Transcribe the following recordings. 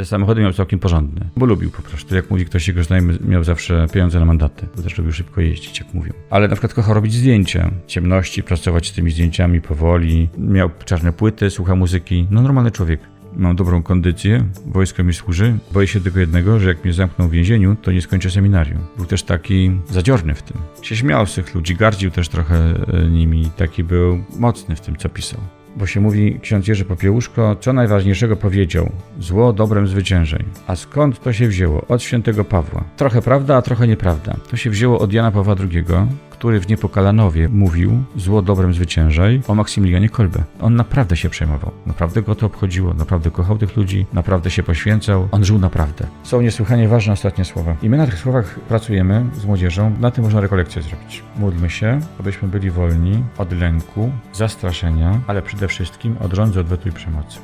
Te samochody miał całkiem porządne, bo lubił po prostu. Jak mówi ktoś jego znajomy, miał zawsze pieniądze na mandaty, bo też lubił szybko jeździć, jak mówią. Ale na przykład kochał robić zdjęcia, ciemności, pracować z tymi zdjęciami powoli. Miał czarne płyty, słucha muzyki. No normalny człowiek. Mam dobrą kondycję, wojsko mi służy. Boję się tylko jednego, że jak mnie zamkną w więzieniu, to nie skończę seminarium. Był też taki zadziorny w tym. Się śmiał z tych ludzi, gardził też trochę e, nimi. Taki był mocny w tym, co pisał. Bo się mówi, ksiądz Jerzy Popiełuszko, co najważniejszego powiedział? Zło dobrem zwyciężaj. A skąd to się wzięło? Od świętego Pawła. Trochę prawda, a trochę nieprawda. To się wzięło od Jana Pawła II, który w Niepokalanowie mówił zło dobrem zwyciężaj o Maksymilianie Kolbe. On naprawdę się przejmował. Naprawdę go to obchodziło. Naprawdę kochał tych ludzi. Naprawdę się poświęcał. On żył naprawdę. Są niesłychanie ważne ostatnie słowa. I my na tych słowach pracujemy z młodzieżą. Na tym można rekolekcję zrobić. Módlmy się, abyśmy byli wolni od lęku, zastraszenia, ale przede wszystkim od rządzy odwetu i przemocy.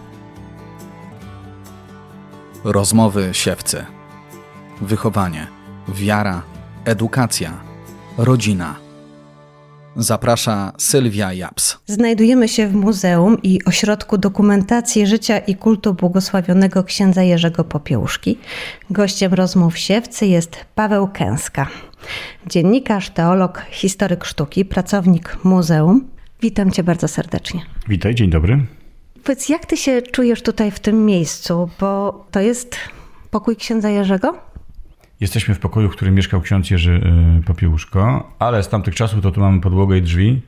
Rozmowy siewcy. Wychowanie, wiara, edukacja, rodzina. Zaprasza Sylwia Japs. Znajdujemy się w Muzeum i Ośrodku Dokumentacji Życia i Kultu Błogosławionego księdza Jerzego Popiełuszki. Gościem rozmów siewcy jest Paweł Kęska, dziennikarz, teolog, historyk sztuki, pracownik muzeum. Witam cię bardzo serdecznie. Witaj, dzień dobry. Powiedz, jak ty się czujesz tutaj w tym miejscu, bo to jest pokój księdza Jerzego? Jesteśmy w pokoju, w którym mieszkał ksiądz Jerzy y, Popiełuszko, ale z tamtych czasów to tu mamy podłogę i drzwi.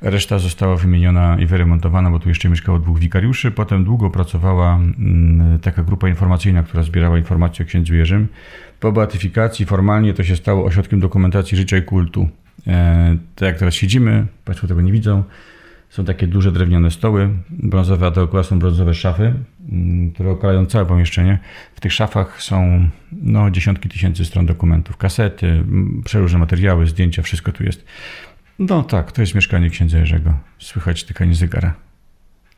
Reszta została wymieniona i wyremontowana, bo tu jeszcze mieszkało dwóch wikariuszy. Potem długo pracowała mm, taka grupa informacyjna, która zbierała informacje o księdzu Jerzym. Po beatyfikacji formalnie to się stało ośrodkiem dokumentacji życia i kultu. Tak jak teraz siedzimy, Państwo tego nie widzą, są takie duże drewniane stoły brązowe, a dookoła są brązowe szafy, mm, które okalają całe pomieszczenie. W tych szafach są no, dziesiątki tysięcy stron dokumentów, kasety, mm, przeróżne materiały, zdjęcia, wszystko tu jest. No tak, to jest mieszkanie księdza Jerzego. Słychać tykanie zegara.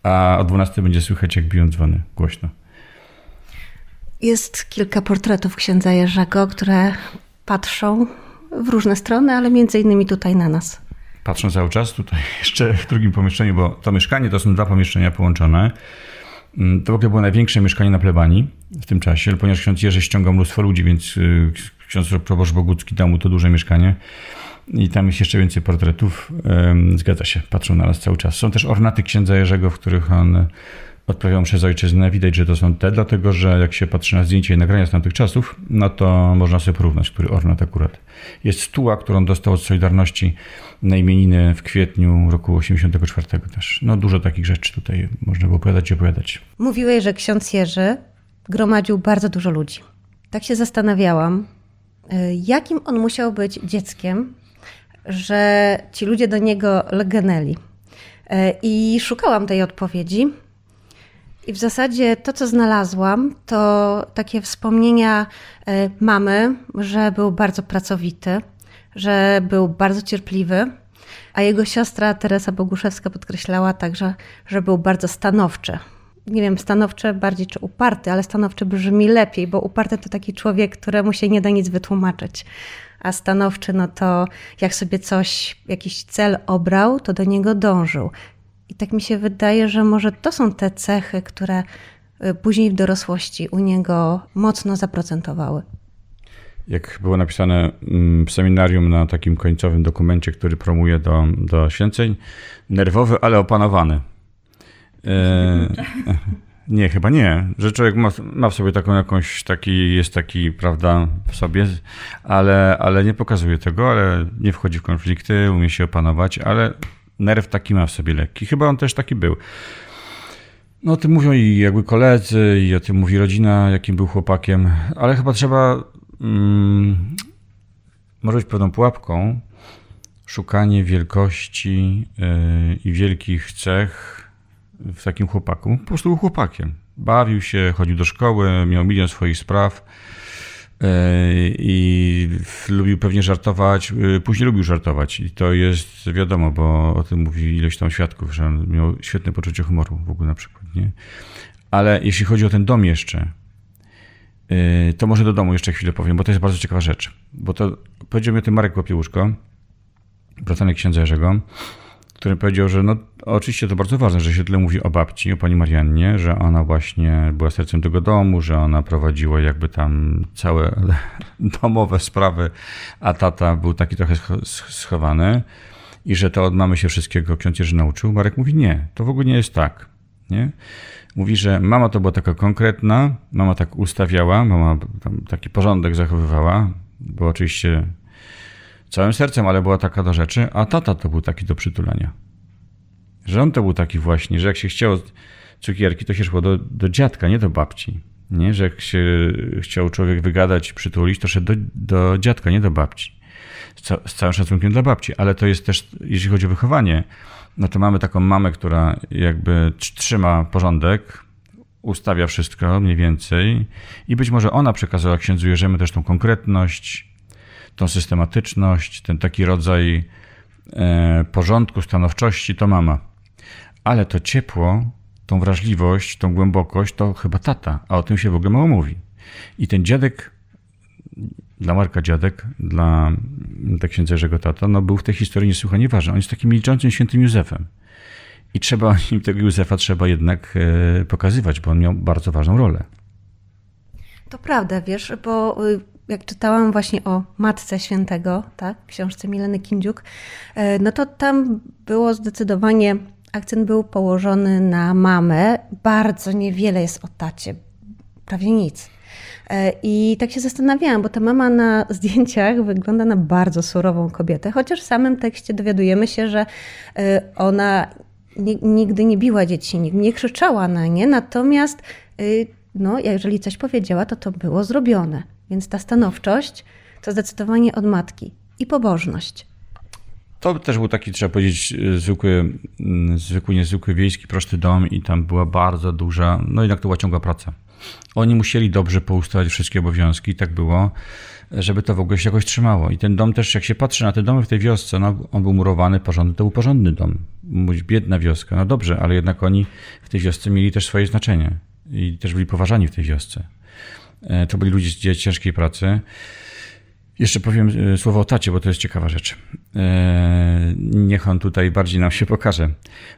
A o 12 będzie słychać, jak biją dzwony głośno. Jest kilka portretów księdza Jerzego, które patrzą w różne strony, ale między innymi tutaj na nas. Patrzę cały czas tutaj jeszcze w drugim pomieszczeniu, bo to mieszkanie to są dwa pomieszczenia połączone. Mm, to w ogóle było największe mieszkanie na plebanii w tym czasie, ponieważ ksiądz Jerzy ściągał mnóstwo ludzi, więc y, ksiądz proboszcz Bogucki dał mu to duże mieszkanie. I tam jest jeszcze więcej portretów. Zgadza się, patrzą na nas cały czas. Są też ornaty księdza Jerzego, w których on odprawiał przez ojczyznę. Widać, że to są te, dlatego że jak się patrzy na zdjęcia i nagrania z tamtych czasów, no to można sobie porównać, który ornat akurat. Jest stuła, którą dostał od Solidarności na imieniny w kwietniu roku 84 też. No dużo takich rzeczy tutaj można było opowiadać i opowiadać. Mówiłeś, że ksiądz Jerzy gromadził bardzo dużo ludzi. Tak się zastanawiałam, y, jakim on musiał być dzieckiem, że ci ludzie do niego lgnęli. Y, I szukałam tej odpowiedzi. I w zasadzie to, co znalazłam, to takie wspomnienia y, mamy, że był bardzo pracowity, że był bardzo cierpliwy, a jego siostra Teresa Boguszewska podkreślała także, że był bardzo stanowczy. Nie wiem, stanowczy bardziej czy uparty, ale stanowczy brzmi lepiej, bo uparty to taki człowiek, któremu się nie da nic wytłumaczyć. A stanowczy, no to jak sobie coś, jakiś cel obrał, to do niego dążył. I tak mi się wydaje, że może to są te cechy, które y, później w dorosłości u niego mocno zaprocentowały jak było napisane mm, w seminarium na takim końcowym dokumencie, który promuje do, do święceń, nerwowy, ale opanowany. E, nie, chyba nie. Że człowiek ma, ma, w sobie taką jakąś, taki, jest taki, prawda, w sobie, ale, ale nie pokazuje tego, ale nie wchodzi w konflikty, umie się opanować, ale nerw taki ma w sobie lekki. Chyba on też taki był. No o tym mówią i jakby koledzy, i o tym mówi rodzina, jakim był chłopakiem, ale chyba trzeba mm, może być pewną pułapką szukanie wielkości yy, i wielkich cech w takim chłopaku. Po prostu był chłopakiem. Bawił się, chodził do szkoły, miał milion swoich spraw i lubił pewnie żartować. Yy, później lubił żartować i to jest wiadomo, bo o tym mówi ileś tam świadków, że on miał świetne poczucie humoru w ogóle na przykład. Nie? Ale jeśli chodzi o ten dom jeszcze, Yy, to może do domu jeszcze chwilę powiem, bo to jest bardzo ciekawa rzecz. Bo to powiedział mi o tym Marek Popiełuszko, bratanek księdza Jerzego. Który powiedział, że no oczywiście to bardzo ważne, że się tyle mówi o babci, o pani Mariannie, że ona właśnie była sercem tego domu, że ona prowadziła jakby tam całe domowe sprawy, a tata był taki trochę schowany i że to od mamy się wszystkiego ksiądz Jerzy nauczył. Marek mówi nie, to w ogóle nie jest tak. Nie? Mówi, że mama to była taka konkretna, mama tak ustawiała, mama taki porządek zachowywała, bo oczywiście całym sercem, ale była taka do rzeczy, a tata to był taki do przytulania. Że on to był taki właśnie, że jak się chciało cukierki, to się szło do, do dziadka, nie do babci. Nie? Że jak się chciał człowiek wygadać, przytulić, to szedł do, do dziadka, nie do babci. Z, ca z całym szacunkiem dla babci, ale to jest też, jeśli chodzi o wychowanie, no to mamy taką mamę, która jakby trzyma porządek, ustawia wszystko mniej więcej i być może ona przekazała księdzu Jerzemu też tą konkretność, tą systematyczność, ten taki rodzaj e, porządku, stanowczości, to mama. Ale to ciepło, tą wrażliwość, tą głębokość to chyba tata, a o tym się w ogóle mało mówi. I ten dziadek, dla Marka dziadek, dla, dla księdza Jerzego tata, no był w tej historii niesłychanie ważny. On jest takim milczącym świętym Józefem. I trzeba tego Józefa trzeba jednak e, pokazywać, bo on miał bardzo ważną rolę. To prawda, wiesz, bo y, jak czytałam właśnie o Matce Świętego, tak, w książce Mileny Kindziuk, e, no to tam było zdecydowanie, akcent był położony na mamę. Bardzo niewiele jest o tacie, prawie nic. E, I tak się zastanawiałam, bo ta mama na zdjęciach wygląda na bardzo surową kobietę, chociaż w samym tekście dowiadujemy się, że e, ona nigdy nie biła dzieci, nie krzyczała na nie, natomiast y, no, jeżeli coś powiedziała, to to było zrobione. Więc ta stanowczość to zdecydowanie od matki i pobożność. To też był taki, trzeba powiedzieć, zwykły, mm, zwykły, niezwykły wiejski, prosty dom i tam była bardzo duża, no jednak to była ciągła praca. Oni musieli dobrze poustawiać wszystkie obowiązki i tak było, żeby to w ogóle się jakoś trzymało. I ten dom też, jak się patrzy na te domy w tej wiosce, no, on był murowany, porządny, to był porządny dom. Mówić biedna wioska, no dobrze, ale jednak oni w tej wiosce mieli też swoje znaczenie i też byli poważani w tej wiosce. E, to byli ludzie z ciężkiej pracy. Jeszcze powiem e, słowo o tacie, bo to jest ciekawa rzecz. E, niech on tutaj bardziej nam się pokaże,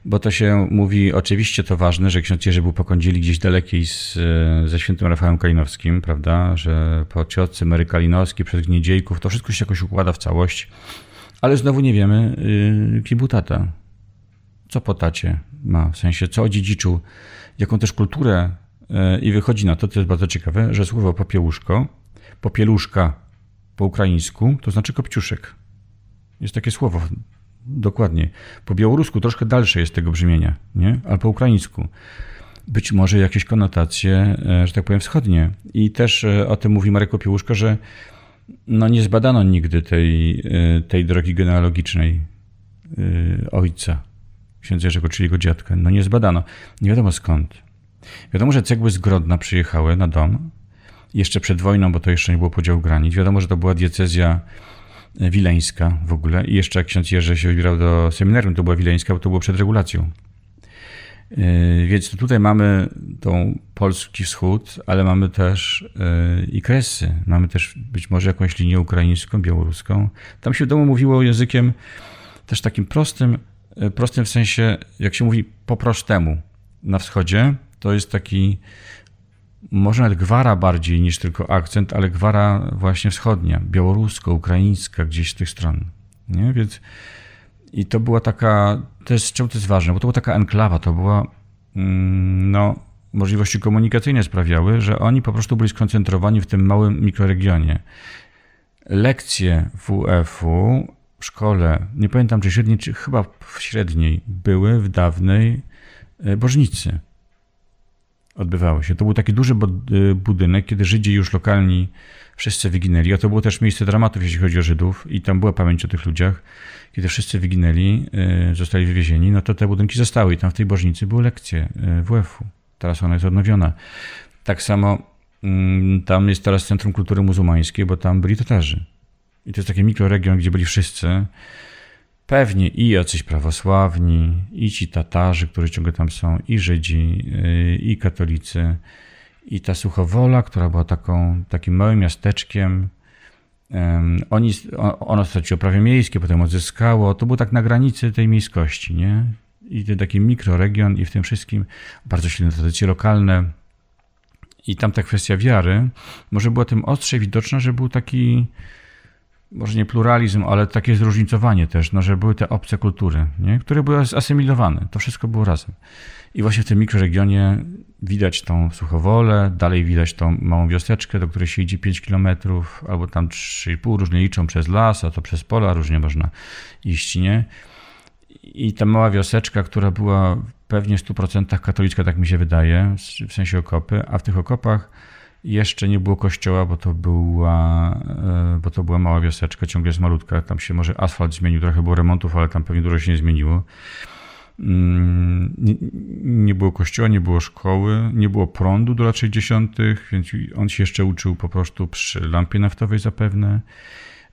bo to się mówi, oczywiście to ważne, że ksiądz Jerzy był po kądzieli gdzieś dalekiej z, ze świętym Rafałem Kalinowskim, prawda, że po ciotce Mary Kalinowskiej, przez Gniedziejków, to wszystko się jakoś układa w całość, ale znowu nie wiemy, kim był tata. Co po tacie ma, w sensie co odziedziczył, jaką też kulturę i wychodzi na to, to jest bardzo ciekawe, że słowo popiełuszko, popieluszka po ukraińsku, to znaczy kopciuszek. Jest takie słowo, dokładnie. Po białorusku troszkę dalsze jest tego brzmienia, nie? ale po ukraińsku. Być może jakieś konotacje, e, że tak powiem, wschodnie. I też e, o tym mówi Marek Popiełuszko, że no nie zbadano nigdy tej, e, tej drogi genealogicznej ojca, księdza Jerzego, czyli jego dziadka. No nie zbadano. Nie wiadomo skąd. Wiadomo, że cegły z Grodna przyjechały na dom jeszcze przed wojną, bo to jeszcze nie było podziału granic. Wiadomo, że to była diecezja e, wileńska w ogóle. I jeszcze ksiądz Jerzy się wybierał do seminarium, to była wileńska, bo to było przed regulacją. E, więc tutaj mamy tą polski wschód, ale mamy też e, i kresy. Mamy też być może jakąś linię ukraińską, białoruską. Tam się w domu mówiło językiem też takim prostym, prostym w sensie, jak się mówi po prostemu na wschodzie, to jest taki, może nawet gwara bardziej niż tylko akcent, ale gwara właśnie wschodnia, białorusko-ukraińska, gdzieś z tych stron. Nie? Więc i to była taka, jest, czemu to jest ważne, bo to była taka enklawa, to była, mm, no, możliwości komunikacyjne sprawiały, że oni po prostu byli skoncentrowani w tym małym mikroregionie. Lekcje WF-u w szkole, nie pamiętam czy średniej, czy chyba w średniej, były w dawnej e, Bożnicy odbywało się. To był taki duży y, budynek, kiedy Żydzi już lokalni wszyscy wyginęli, a to było też miejsce dramatów, jeśli chodzi o Żydów i tam była pamięć o tych ludziach. Kiedy wszyscy wyginęli, y, zostali wywiezieni, no to te budynki zostały i tam w tej Bożnicy były lekcje y, WF-u. Teraz ona jest odnowiona. Tak samo mm, tam jest teraz Centrum Kultury Muzułmańskiej, bo tam byli Tatarzy. I to jest taki mikroregion, gdzie byli wszyscy. Pewnie i jacyś prawosławni, i ci Tatarzy, którzy ciągle tam są, i Żydzi, y, i katolicy, i ta Suchowola, która była taką, takim małym miasteczkiem, Oni, ono straciło prawie miejskie, potem odzyskało. To było tak na granicy tej miejskości, nie? I to taki mikroregion i w tym wszystkim bardzo silne tradycje lokalne. I tam ta kwestia wiary może była tym ostrzej widoczna, że był taki, może nie pluralizm, ale takie zróżnicowanie też, no, że były te obce kultury, nie? które były zasymilowane. To wszystko było razem. I właśnie w tym mikroregionie widać tą Suchowolę, dalej widać tą małą wioseczkę, do której się idzie 5 km, albo tam 3,5, różnie liczą przez las, a to przez pola, różnie można iść, nie? I ta mała wioseczka, która była pewnie w 100% katolicka, tak mi się wydaje, w sensie okopy, a w tych okopach jeszcze nie było kościoła, bo to była, e, bo to była mała wioseczka, ciągle jest malutka, tam się może asfalt zmienił, trochę było remontów, ale tam pewnie dużo się nie zmieniło. Mm, nie, nie, było kościoła, nie było szkoły, nie było prądu do lat 60., więc on się jeszcze uczył po prostu przy lampie naftowej zapewne.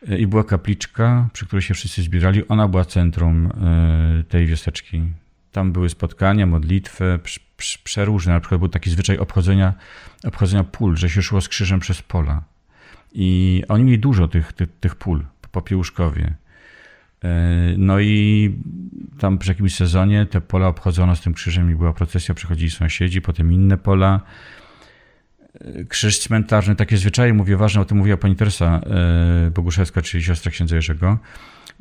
E, I była kapliczka, przy której się wszyscy zbierali. Ona była centrum e, tej wioseczki. Tam były spotkania, modlitwy, przeróżne. Na przykład był taki zwyczaj obchodzenia, obchodzenia pól, że się szło z krzyżem przez pola. I oni mieli dużo tych, tych, tych pól po Piełuszkowie. E, no i tam przy jakimś sezonie te pola obchodzono z tym krzyżem i była procesja, przychodzili sąsiedzi, potem inne pola. E, krzyż cmentarny, takie zwyczaje, mówię ważne, o tym mówiła pani Teresa e, Boguszewska, czyli siostra księdza Jerzego.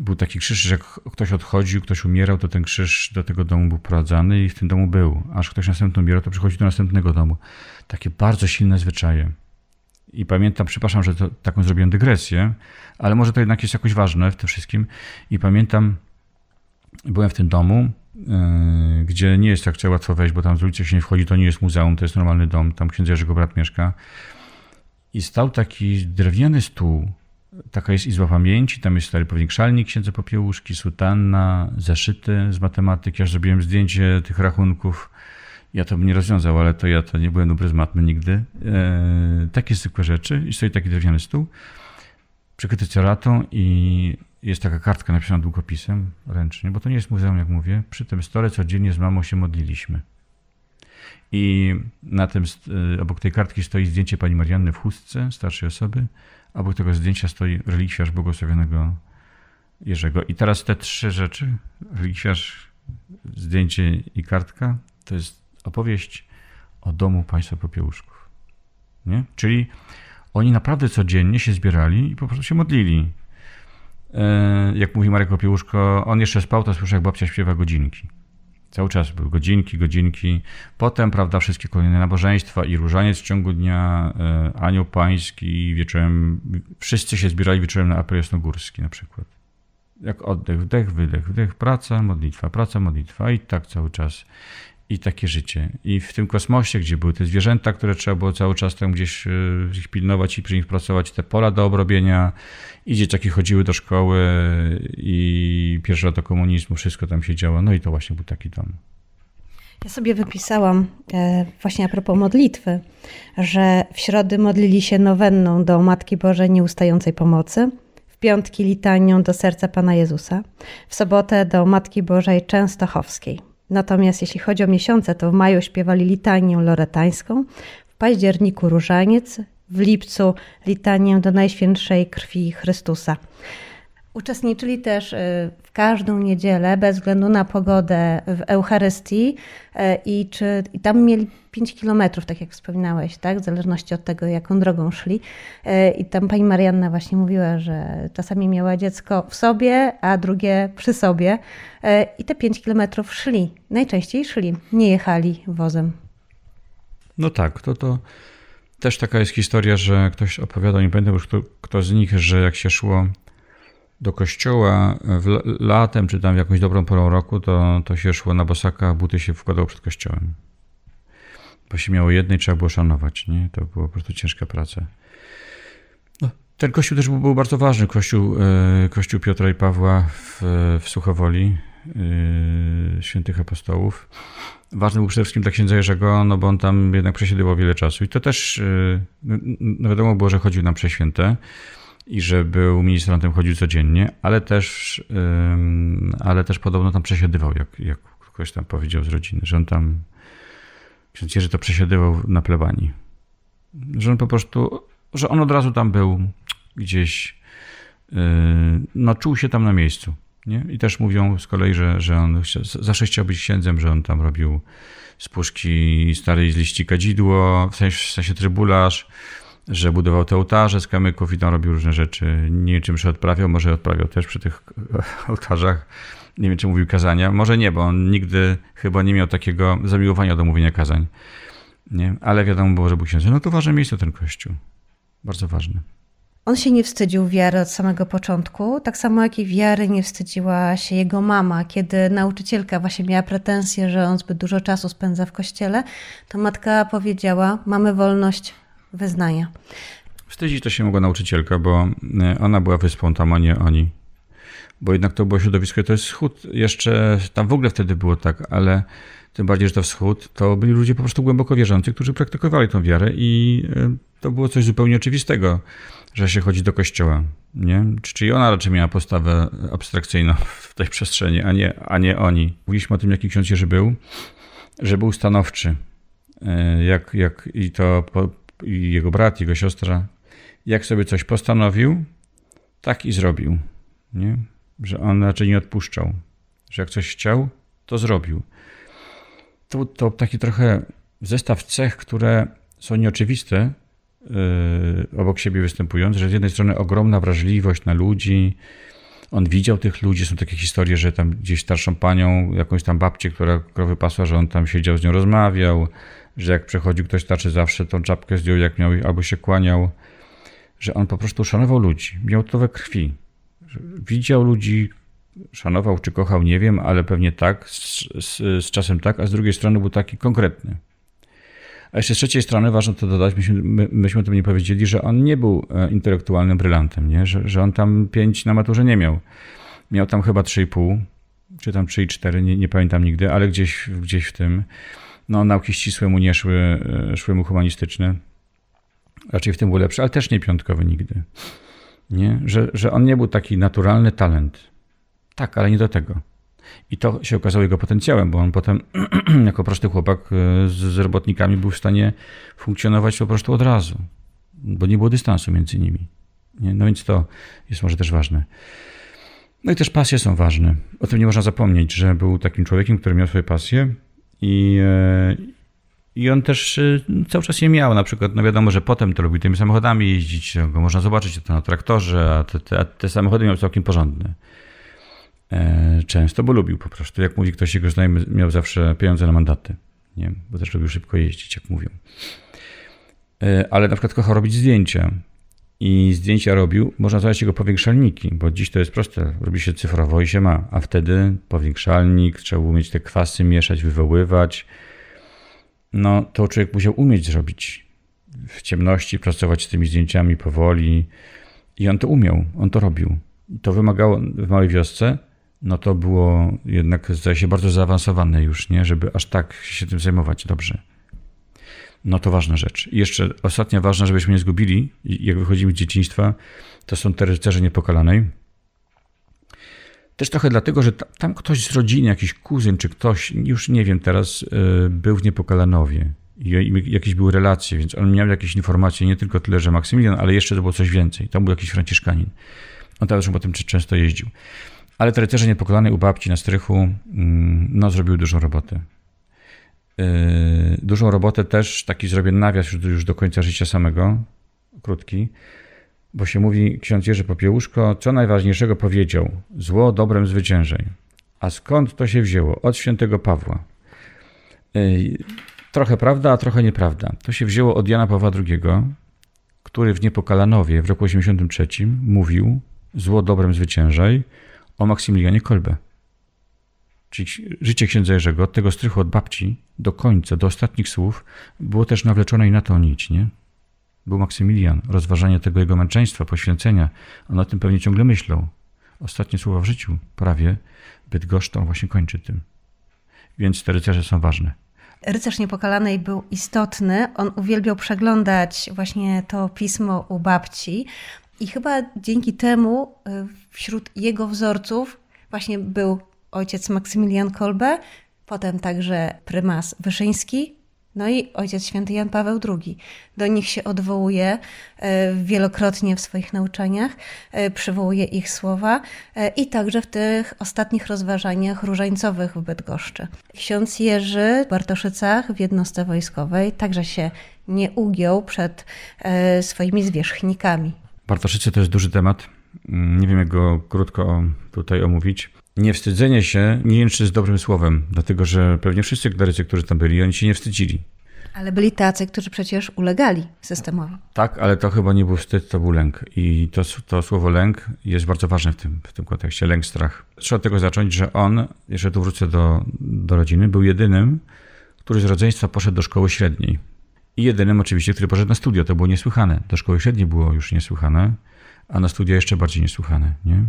Był taki krzyż, że jak ktoś odchodził, ktoś umierał, to ten krzyż do tego domu był prowadzany i w tym domu był. Aż ktoś następny umierał, to przychodzi do następnego domu. Takie bardzo silne zwyczaje. I pamiętam, przepraszam, że to, taką zrobiłem dygresję, ale może to jednak jest jakoś ważne w tym wszystkim. I pamiętam, byłem w tym domu, yy, gdzie nie jest tak łatwo wejść, bo tam z ulicy się nie wchodzi, to nie jest muzeum, to jest normalny dom, tam księdza Jerzego brat mieszka. I stał taki drewniany stół, taka jest izba pamięci, tam jest stary pewnik szalnik księdza Popiełuszki, sutanna, zeszyty z matematyki, ja zrobiłem zdjęcie tych rachunków, ja to bym nie rozwiązał, ale to ja to nie byłem dobry z matmy nigdy. E, takie zwykłe rzeczy i stoi taki drewniany stół, przykryty ceratą i jest taka kartka napisana długopisem ręcznie, bo to nie jest muzeum, jak mówię. Przy tym stole codziennie z mamą się modliliśmy. I na tym, e, obok tej kartki stoi zdjęcie pani Marianny w chustce, starszej osoby, obok tego zdjęcia stoi relikwiarz błogosławionego Jerzego. I teraz te trzy rzeczy, relikwiarz, zdjęcie i kartka, to jest opowieść o domu państwa Popiełuszków. Nie? Czyli oni naprawdę codziennie się zbierali i po prostu się modlili. E, jak mówi Marek Popiełuszko, on jeszcze spał, to słyszał, jak babcia śpiewa godzinki. Cały czas były godzinki, godzinki. Potem, prawda, wszystkie kolejne nabożeństwa i różaniec w ciągu dnia, e, anioł pański, wieczorem, wszyscy się zbierali wieczorem na apel jasnogórski na przykład. Jak oddech, wdech, wydech, wdech, praca, modlitwa, praca, modlitwa i tak cały czas i takie życie. I w tym kosmosie, gdzie były te zwierzęta, które trzeba było cały czas tam gdzieś e, ich pilnować i przy nich pracować, te pola do obrobienia, i dzieciaki chodziły do szkoły i pierwsze lata komunizmu, wszystko tam się działo. No i to właśnie był taki dom. Ja sobie wypisałam e, właśnie a propos modlitwy, że w środy modlili się nowenną do Matki Bożej Nieustającej Pomocy, w piątki litanią do serca Pana Jezusa, w sobotę do Matki Bożej Częstochowskiej. Natomiast jeśli chodzi o miesiące, to w maju śpiewali litanię loretańską, w październiku różaniec, w lipcu litanię do Najświętszej Krwi Chrystusa. Uczestniczyli też y, w każdą niedzielę, bez względu na pogodę, w Eucharystii y, i, czy, i tam mieli 5 kilometrów, tak jak wspominałeś, tak? w zależności od tego, jaką drogą szli. Y, I tam pani Marianna właśnie mówiła, że czasami miała dziecko w sobie, a drugie przy sobie. I te 5 kilometrów szli. Najczęściej szli, nie jechali wozem. No tak, to to też taka jest historia, że ktoś opowiadał, nie pamiętam już kto, kto z nich, że jak się szło do kościoła latem, czy tam w jakąś dobrą porą roku, to, to się szło na bosaka, buty się wkładało przed kościołem. Bo się miało jednej, trzeba było szanować, nie? To była po prostu ciężka praca. No, ten kościół też był, był bardzo ważny, kościół, e, kościół Piotra i Pawła w, w Suchowoli, e, świętych apostołów. Ważny był przede wszystkim dla księdza Jerzego, no bo on tam jednak przesiedywał wiele czasu. I to też, e, no, no wiadomo było, że chodził nam prześwięte i że był ministrantem, chodził codziennie, ale też, ale też podobno tam przesiadywał, jak, jak ktoś tam powiedział z rodziny, że on tam, ksiądz Jerzy to przesiadywał na plebanii. Że on po prostu, że on od razu tam był gdzieś no, czuł się tam na miejscu. Nie? I też mówią z kolei, że, że on zawsze chciał być księdzem, że on tam robił z puszki starej z liści kadzidło, w sensie, w sensie trybularz, że budował te ołtarze z kamyków i tam robił różne rzeczy. Nie wiem, czym się odprawiał, może odprawiał też przy tych ołtarzach. Nie wiem, czy mówił kazania. Może nie, bo on nigdy chyba nie miał takiego zamiłowania do mówienia kazań. Nie? Ale wiadomo było, że był księdzem. No to ważne miejsce ten kościół. Bardzo ważny. On się nie wstydził wiary od samego początku, tak samo jak i wiary nie wstydziła się jego mama. Kiedy nauczycielka właśnie miała pretensje, że on zbyt dużo czasu spędza w kościele, to matka powiedziała: Mamy wolność wyznania. Wstydzić to się mogła nauczycielka, bo e, ona była wyspą tam, a nie oni. Bo jednak to było środowisko, to jest wschód. Jeszcze tam w ogóle wtedy było tak, ale tym bardziej, że to wschód, to byli ludzie po prostu głęboko wierzący, którzy praktykowali tą wiarę i e, to było coś zupełnie oczywistego że się chodzi do kościoła. Nie? Czyli ona raczej miała postawę abstrakcyjną w tej przestrzeni, a nie, a nie oni. Mówiliśmy o tym, jaki ksiądz Jerzy był, że był stanowczy. E, jak, jak i to i jego brat, jego siostra, jak sobie coś postanowił, tak i zrobił. Nie? Że on raczej nie odpuszczał. Że jak coś chciał, to zrobił. To, to taki trochę zestaw cech, które są nieoczywiste, Y, obok siebie występujące, że z jednej strony ogromna wrażliwość na ludzi, on widział tych ludzi, są takie historie, że tam gdzieś starszą panią, jakąś tam babcię, która krowy pasła, że on tam siedział z nią, rozmawiał, że jak przechodził ktoś starszy zawsze tą czapkę zdjął, jak miał, albo się kłaniał, że on po prostu szanował ludzi, miał to we krwi. Widział ludzi, szanował czy kochał, nie wiem, ale pewnie tak, z, z, z czasem tak, a z drugiej strony był taki konkretny. A jeszcze z trzeciej strony ważne to dodać, myśmy, my, myśmy o tym nie powiedzieli, że on nie był e, intelektualnym brylantem, nie? Że, że on tam pięć na maturze nie miał. Miał tam chyba 3,5, czy tam 3,4, nie, nie pamiętam nigdy, ale gdzieś, gdzieś w tym. No, nauki ścisłe mu nie szły, e, szły mu humanistyczne. Raczej w tym był lepszy, ale też nie piątkowy nigdy. Nie? Że, że on nie był taki naturalny talent. Tak, ale nie do tego. I to się okazało jego potencjałem, bo on potem, jako prosty chłopak e, z, z robotnikami, był w stanie funkcjonować po prostu od razu, bo nie było dystansu między nimi. Nie? No więc to jest może też ważne. No i też pasje są ważne. O tym nie można zapomnieć, że był takim człowiekiem, który miał swoje pasje i, e, i on też e, cały czas je miał. Na przykład, no wiadomo, że potem to lubił tymi samochodami jeździć, go można zobaczyć to na traktorze, a te, te, te samochody miał całkiem porządne. E, często, bo lubił po prostu. Jak mówi ktoś, jego znajomy miał zawsze pieniądze na mandaty, nie? bo też lubił szybko jeździć, jak mówią. E, ale na przykład kochał robić zdjęcia i zdjęcia robił, można nazwać jego powiększalniki, bo dziś to jest proste, robi się cyfrowo i się ma, a wtedy powiększalnik, trzeba umieć te kwasy mieszać, wywoływać. No to człowiek musiał umieć zrobić w ciemności, pracować z tymi zdjęciami powoli i on to umiał, on to robił. To wymagało w małej wiosce no to było jednak, zdaje się, bardzo zaawansowane już, nie? Żeby aż tak się tym zajmować dobrze. No to ważna rzecz. I jeszcze ostatnia ważna, żebyśmy nie zgubili, jak wychodzimy z dzieciństwa, to są te rycerze niepokalanej. Też trochę dlatego, że tam ktoś z rodziny, jakiś kuzyn czy ktoś, już nie wiem teraz, e, był w Niepokalanowie. I jakieś były relacje, więc on miał jakieś informacje, nie tylko tyle, że Maksymilian, ale jeszcze to było coś więcej. Tam był jakiś franciszkanin. On też potem często jeździł. Ale te rycerze niepokalanej u babci na strychu mm, no, zrobiły dużą robotę. Yy, dużą robotę też, taki zrobię nawias już, do końca życia samego, krótki, bo się mówi ksiądz Jerzy Popiełuszko, co najważniejszego powiedział, zło dobrem zwyciężej. A skąd to się wzięło? Od świętego Pawła. Yy, trochę prawda, a trochę nieprawda. To się wzięło od Jana Pawła II, który w Niepokalanowie w roku 83 mówił zło dobrem zwyciężaj, o Maksymilianie Kolbe. Czyli życie księdza Jerzego od tego strychu od babci do końca, do ostatnich słów było też nawleczone i na to nić, nie? Był Maksymilian, rozważanie tego jego męczeństwa, poświęcenia. On o tym pewnie ciągle myślał. Ostatnie słowa w życiu, prawie, Bydgoszcz on właśnie kończy tym. Więc te rycerze są ważne. Rycerz Niepokalanej był istotny. On uwielbiał przeglądać właśnie to pismo u babci. I chyba dzięki temu y, wśród jego wzorców właśnie był ojciec Maksymilian Kolbe, potem także prymas Wyszyński No i Ojciec Święty Jan Paweł II. Do nich się odwołuje e, wielokrotnie w swoich nauczaniach, e, przywołuje ich słowa e, i także w tych ostatnich rozważaniach różańcowych w Bydgoszczy. Ksiądz Jerzy w Bartoszycach w jednostce wojskowej także się nie ugiął przed swoimi zwierzchnikami. Bartoszyce to jest duży temat. Nie wiem, jak go krótko tutaj omówić. Niewstydzenie się nie wiem, czy jest dobrym słowem, dlatego że pewnie wszyscy klerycy, którzy tam byli, oni się nie wstydzili. Ale byli tacy, którzy przecież ulegali systemowi. Tak, ale to chyba nie był wstyd, to był lęk. I to, to słowo lęk jest bardzo ważne w tym, w tym kontekście. Lęk, strach. Trzeba od tego zacząć, że on, jeszcze tu wrócę do, do rodziny, był jedynym, który z rodzeństwa poszedł do szkoły średniej. I jedynym oczywiście, który poszedł na studia. To było niesłychane. Do szkoły średniej było już niesłychane, a na studia jeszcze bardziej niesłychane. Nie?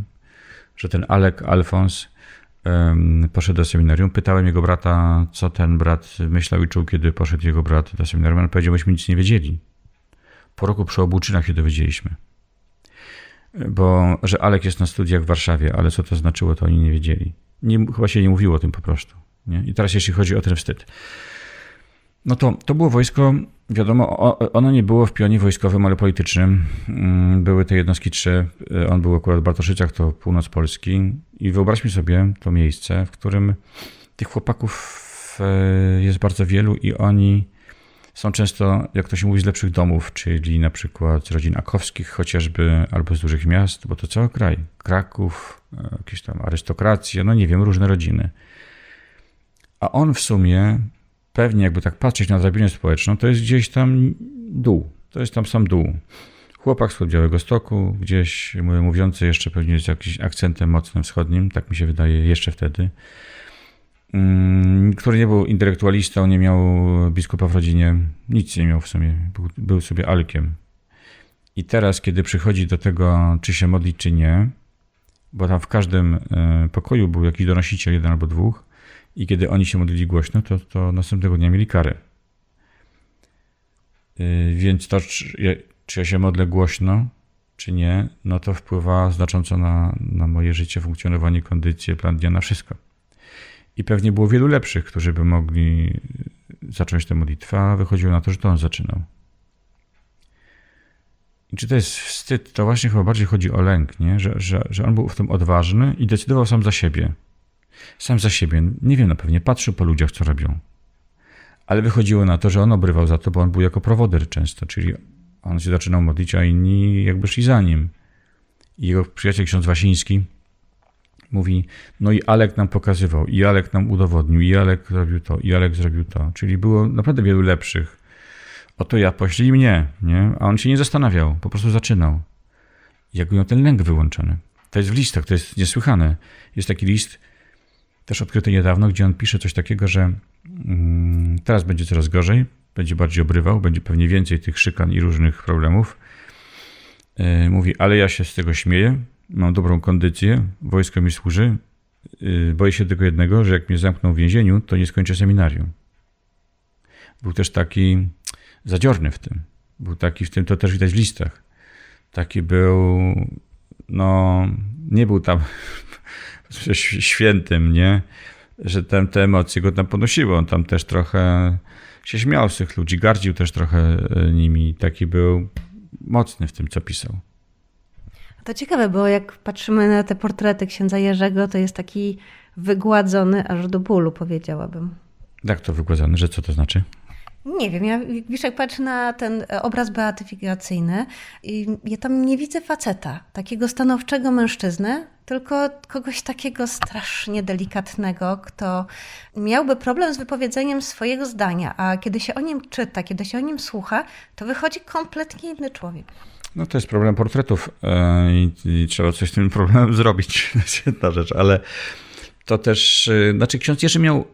Że ten Alek Alfons poszedł do seminarium. Pytałem jego brata, co ten brat myślał i czuł, kiedy poszedł jego brat do seminarium. On powiedział, myśmy nic nie wiedzieli. Po roku przy obu czynach się dowiedzieliśmy. Bo, że Alek jest na studiach w Warszawie, ale co to znaczyło, to oni nie wiedzieli. Nie, chyba się nie mówiło o tym po prostu. Nie? I teraz jeśli chodzi o ten wstyd. No to, to było wojsko, wiadomo, ono nie było w pionie wojskowym, ale politycznym. Mm, były te jednostki trzy. On był akurat w Bartoszycach, to północ Polski. I wyobraźmy sobie to miejsce, w którym tych chłopaków e, jest bardzo wielu i oni są często, jak to się mówi, z lepszych domów, czyli na przykład z rodzin akowskich chociażby, albo z dużych miast, bo to cały kraj. Kraków, e, jakieś tam arystokracja, no nie wiem, różne rodziny. A on w sumie pewnie jakby tak patrzeć na drabinę społeczną, to jest gdzieś tam dół. To jest tam sam dół. Chłopak z Białego Stoku, gdzieś mówiący jeszcze pewnie z jakimś akcentem mocnym wschodnim, tak mi się wydaje, jeszcze wtedy, mm, który nie był intelektualistą, nie miał biskupa w rodzinie, nic nie miał w sumie, był, był sobie alkiem. I teraz, kiedy przychodzi do tego, czy się modlić, czy nie, bo tam w każdym e, pokoju był jakiś donosiciel, jeden albo dwóch, i kiedy oni się modlili głośno, to, to następnego dnia mieli karę. Y, więc to, czy, czy ja się modlę głośno, czy nie, no to wpływa znacząco na, na moje życie, funkcjonowanie, kondycję, plan dnia, na wszystko. I pewnie było wielu lepszych, którzy by mogli zacząć tę modlitwę, a wychodziło na to, że to on zaczynał. I czy to jest wstyd? To właśnie chyba bardziej chodzi o lęk, nie? Że, że, że on był w tym odważny i decydował sam za siebie sam za siebie, nie wiem, no pewnie patrzył po ludziach, co robią. Ale wychodziło na to, że on obrywał za to, bo on był jako prowoder często, czyli on się zaczynał modlić, a inni jakby szli za nim. I jego przyjaciel ksiądz Wasiński mówi, no i Alek nam pokazywał, i Alek nam udowodnił, i Alek zrobił to, i Alek zrobił to. Czyli było naprawdę wielu lepszych. Oto ja, poślij mnie, nie? A on się nie zastanawiał, po prostu zaczynał. Jak miał ten lęk wyłączony. To jest w listach, to jest niesłychane. Jest taki list, też odkryty niedawno, gdzie on pisze coś takiego, że mm, teraz będzie coraz gorzej, będzie bardziej obrywał, będzie pewnie więcej tych szykan i różnych problemów. E, mówi, ale ja się z tego śmieję, mam dobrą kondycję, wojsko mi służy. E, boję się tylko jednego, że jak mnie zamkną w więzieniu, to nie skończę seminarium. Był też taki zadziorny w tym. Był taki w tym, to też widać w listach. Taki był, no, nie był tam świętym, nie? Że tam te emocje go tam ponosiły. On tam też trochę się śmiał z tych ludzi, gardził też trochę e, nimi. Taki był mocny w tym, co pisał. To ciekawe, bo jak patrzymy na te portrety księdza Jerzego, to jest taki wygładzony aż do bólu, powiedziałabym. Jak to wygładzony? Że co to znaczy? Nie wiem, ja Wiszek patrzy na ten e, obraz beatyfikacyjny i ja tam nie widzę faceta, takiego stanowczego mężczyzny, tylko kogoś takiego strasznie delikatnego, kto miałby problem z wypowiedzeniem swojego zdania, a kiedy się o nim czyta, kiedy się o nim słucha, to wychodzi kompletnie inny człowiek. No to jest problem portretów e, i, i trzeba coś z tym problemem zrobić. Jedna rzecz, ale to też, e, znaczy ksiądz Jerzy miał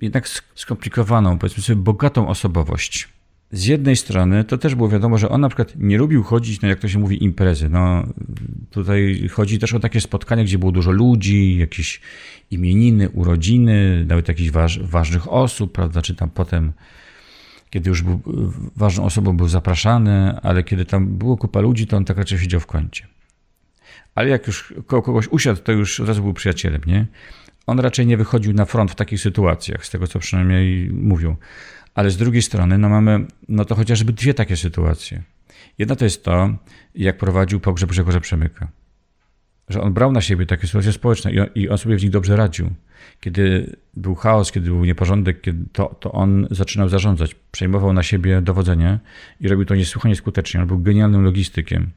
jednak skomplikowaną, powiedzmy sobie, bogatą osobowość. Z jednej strony to też było wiadomo, że on na przykład nie lubił chodzić na, jak to się mówi, imprezy. No, tutaj chodzi też o takie spotkania, gdzie było dużo ludzi, jakieś imieniny, urodziny, nawet jakichś waż, ważnych osób, prawda, czy tam potem, kiedy już był ważną osobą był zapraszany, ale kiedy tam było kupa ludzi, to on tak raczej siedział w kącie. Ale jak już koło kogoś usiadł, to już od razu był przyjacielem, nie? on raczej nie wychodził na front w takich sytuacjach, z tego co przynajmniej mówią. Ale z drugiej strony, no mamy, no to chociażby dwie takie sytuacje. Jedna to jest to, jak prowadził pogrzeb Grzegorza Przemyka. Że on brał na siebie takie sytuacje społeczne i on, i on sobie w nich dobrze radził. Kiedy był chaos, kiedy był nieporządek, kiedy to, to on zaczynał zarządzać. Przejmował na siebie dowodzenie i robił to niesłychanie skutecznie. On był genialnym logistykiem.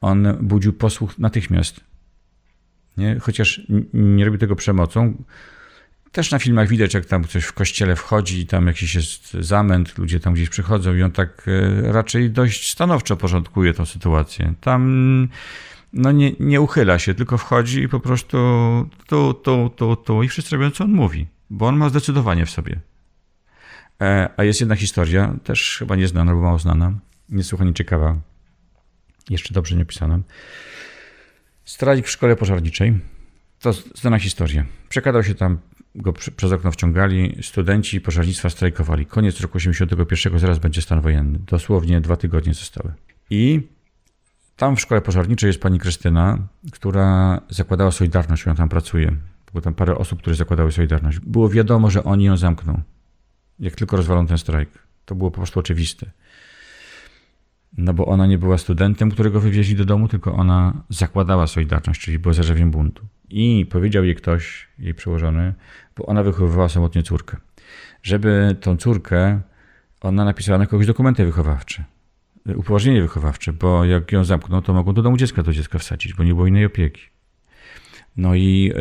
On budził posłuch natychmiast. Nie? Chociaż nie robił tego przemocą, też na filmach widać, jak tam coś w kościele wchodzi i tam jakiś jest zamęt, ludzie tam gdzieś przychodzą i on tak e, raczej dość stanowczo porządkuje tą sytuację. Tam no nie, nie uchyla się, tylko wchodzi i po prostu tu, tu, tu, tu i wszyscy robią, co on mówi, bo on ma zdecydowanie w sobie. E, a jest jedna historia, też chyba nieznana, albo mało znana, niesłychanie ciekawa, jeszcze dobrze nie pisana. Strajk w szkole pożarniczej. To znana historia. Przekładał się tam go przez okno wciągali, studenci pożarnictwa strajkowali. Koniec roku 81, zaraz będzie stan wojenny. Dosłownie dwa tygodnie zostały. I tam w szkole pożarniczej jest pani Krystyna, która zakładała Solidarność, ona tam pracuje. Było tam parę osób, które zakładały Solidarność. Było wiadomo, że oni ją zamkną, jak tylko rozwalą ten strajk. To było po prostu oczywiste. No bo ona nie była studentem, którego wywieźli do domu, tylko ona zakładała Solidarność, czyli była zarzewiem buntu. I powiedział jej ktoś, jej przełożony, bo ona wychowywała samotnie córkę, żeby tą córkę ona napisała na kogoś dokumenty wychowawcze, upoważnienie wychowawcze, bo jak ją zamkną, to mogą do domu dziecka do dziecka wsadzić, bo nie było innej opieki. No i e,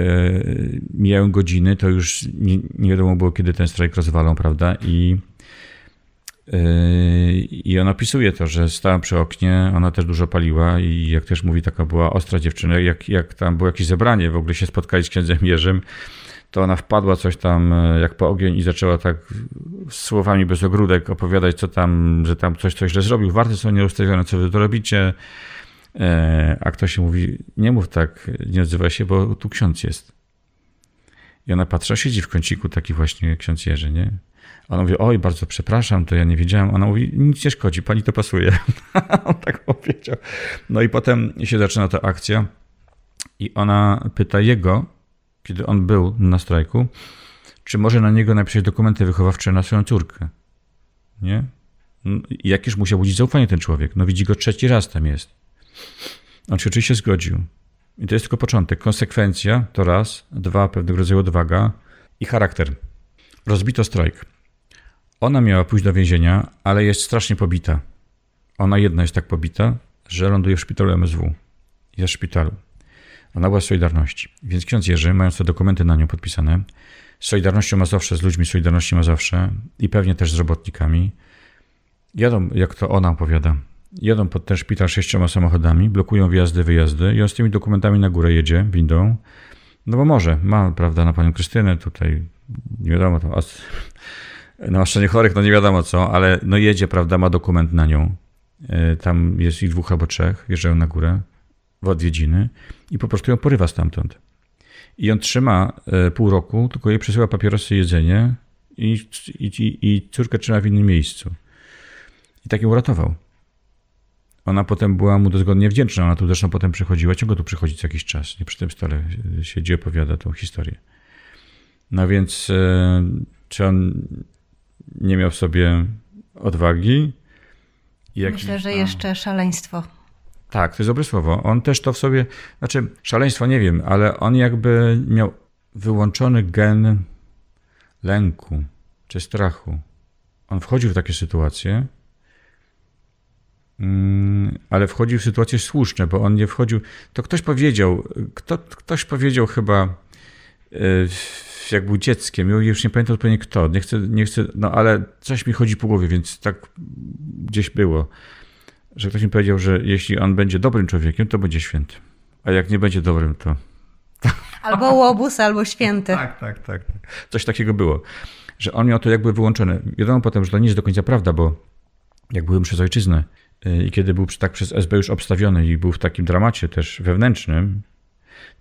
mijały godziny, to już nie, nie wiadomo było, kiedy ten strajk rozwalą, prawda? I Yy, I ona opisuje to, że stała przy oknie, ona też dużo paliła i jak też mówi, taka była ostra dziewczyna. Jak, jak tam było jakieś zebranie, w ogóle się spotkali z księdzem Jerzym, to ona wpadła coś tam e, jak po ogień i zaczęła tak słowami bez ogródek opowiadać, co tam, że tam coś, coś źle zrobił. Warte są nieustawione, co wy to robicie. E, a ktoś mówi, nie mów tak, nie odzywaj się, bo tu ksiądz jest. I ona patrzy, siedzi w kąciku taki właśnie ksiądz Jerzy, nie? Ona mówi, oj, bardzo przepraszam, to ja nie wiedziałem. Ona mówi, nic nie szkodzi, pani to pasuje. On tak powiedział. No i potem się zaczyna ta akcja i ona pyta jego, kiedy on był na strajku, czy może na niego napisać dokumenty wychowawcze na swoją córkę. Nie? No, jakież musiał budzić zaufanie ten człowiek? No widzi go trzeci raz tam jest. On się oczywiście zgodził. I to jest tylko początek. Konsekwencja to raz, dwa, pewnego rodzaju odwaga i charakter. Rozbito strajk. Ona miała pójść do więzienia, ale jest strasznie pobita. Ona jedna jest tak pobita, że ląduje w szpitalu MSW. Jest w szpitalu. Ona była z Solidarności. Więc ksiądz Jerzy, mając te dokumenty na nią podpisane, z Solidarnością Mazowsze, z ludźmi Solidarności Mazowsze i pewnie też z robotnikami, jadą, jak to ona opowiada, jadą pod ten szpital sześcioma samochodami, blokują wjazdy, wyjazdy i on z tymi dokumentami na górę jedzie windą, no bo może, ma, prawda, na panią Krystynę tutaj, nie wiadomo, to namaszczenie chorych, no nie wiadomo co, ale no jedzie, prawda, ma dokument na nią. E, tam jest ich dwóch albo trzech, wjeżdżają na górę w odwiedziny i po prostu ją porywa stamtąd. I on trzyma e, pół roku, tylko jej przesyła papierosy jedzenie i, i, i córkę trzyma w innym miejscu. I tak ją uratował. Ona potem była mu dozgodnie wdzięczna. Ona tu zresztą potem przychodziła, ciągle tu przychodzi co jakiś czas. Nie przy tym stole siedzi, opowiada tą historię. No więc, e, czy on nie miał w sobie odwagi. Myślę, że jeszcze szaleństwo. Tak, to jest dobre słowo. On też to w sobie, znaczy szaleństwo nie wiem, ale on jakby miał wyłączony gen lęku czy strachu. On wchodził w takie sytuacje, mm, ale wchodził w sytuacje słuszne, bo on nie wchodził. To ktoś powiedział, kto, ktoś powiedział chyba y, jak był dzieckiem, już nie pamiętam zupełnie kto, nie chcę, nie chcę, no ale coś mi chodzi po głowie, więc tak gdzieś było, że ktoś mi powiedział, że jeśli on będzie dobrym człowiekiem, to będzie święty, a jak nie będzie dobrym, to... Albo łobuz, albo święty. Tak, tak, tak, tak. Coś takiego było, że on miał to jakby wyłączone. Wiadomo potem, że to nie jest do końca prawda, bo jak byłem przez ojczyznę y, i kiedy był tak przez SB już obstawiony i był w takim dramacie też wewnętrznym,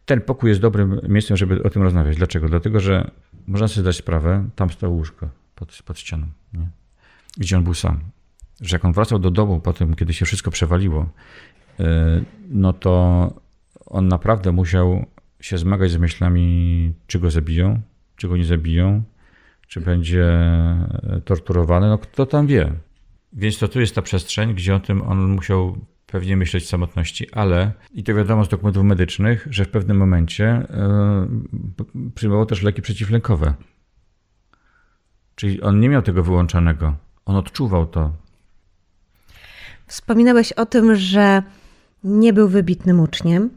ten pokój jest dobrym miejscem, żeby o tym rozmawiać. Dlaczego? Dlatego, że można sobie zdać sprawę, tam stało łóżko pod, pod ścianą, nie? gdzie on był sam. Że jak on wracał do domu po tym, kiedy się wszystko przewaliło, e, no to on naprawdę musiał się zmagać z myślami, czy go zabiją, czy go nie zabiją, czy będzie torturowany, no kto tam wie. Więc to tu jest ta przestrzeń, gdzie o tym on musiał pewnie myśleć w samotności, ale i to wiadomo z dokumentów medycznych, że w pewnym momencie yy, przyjmował też leki przeciwlękowe. Czyli on nie miał tego wyłączonego. On odczuwał to. Wspominałeś o tym, że nie był wybitnym uczniem.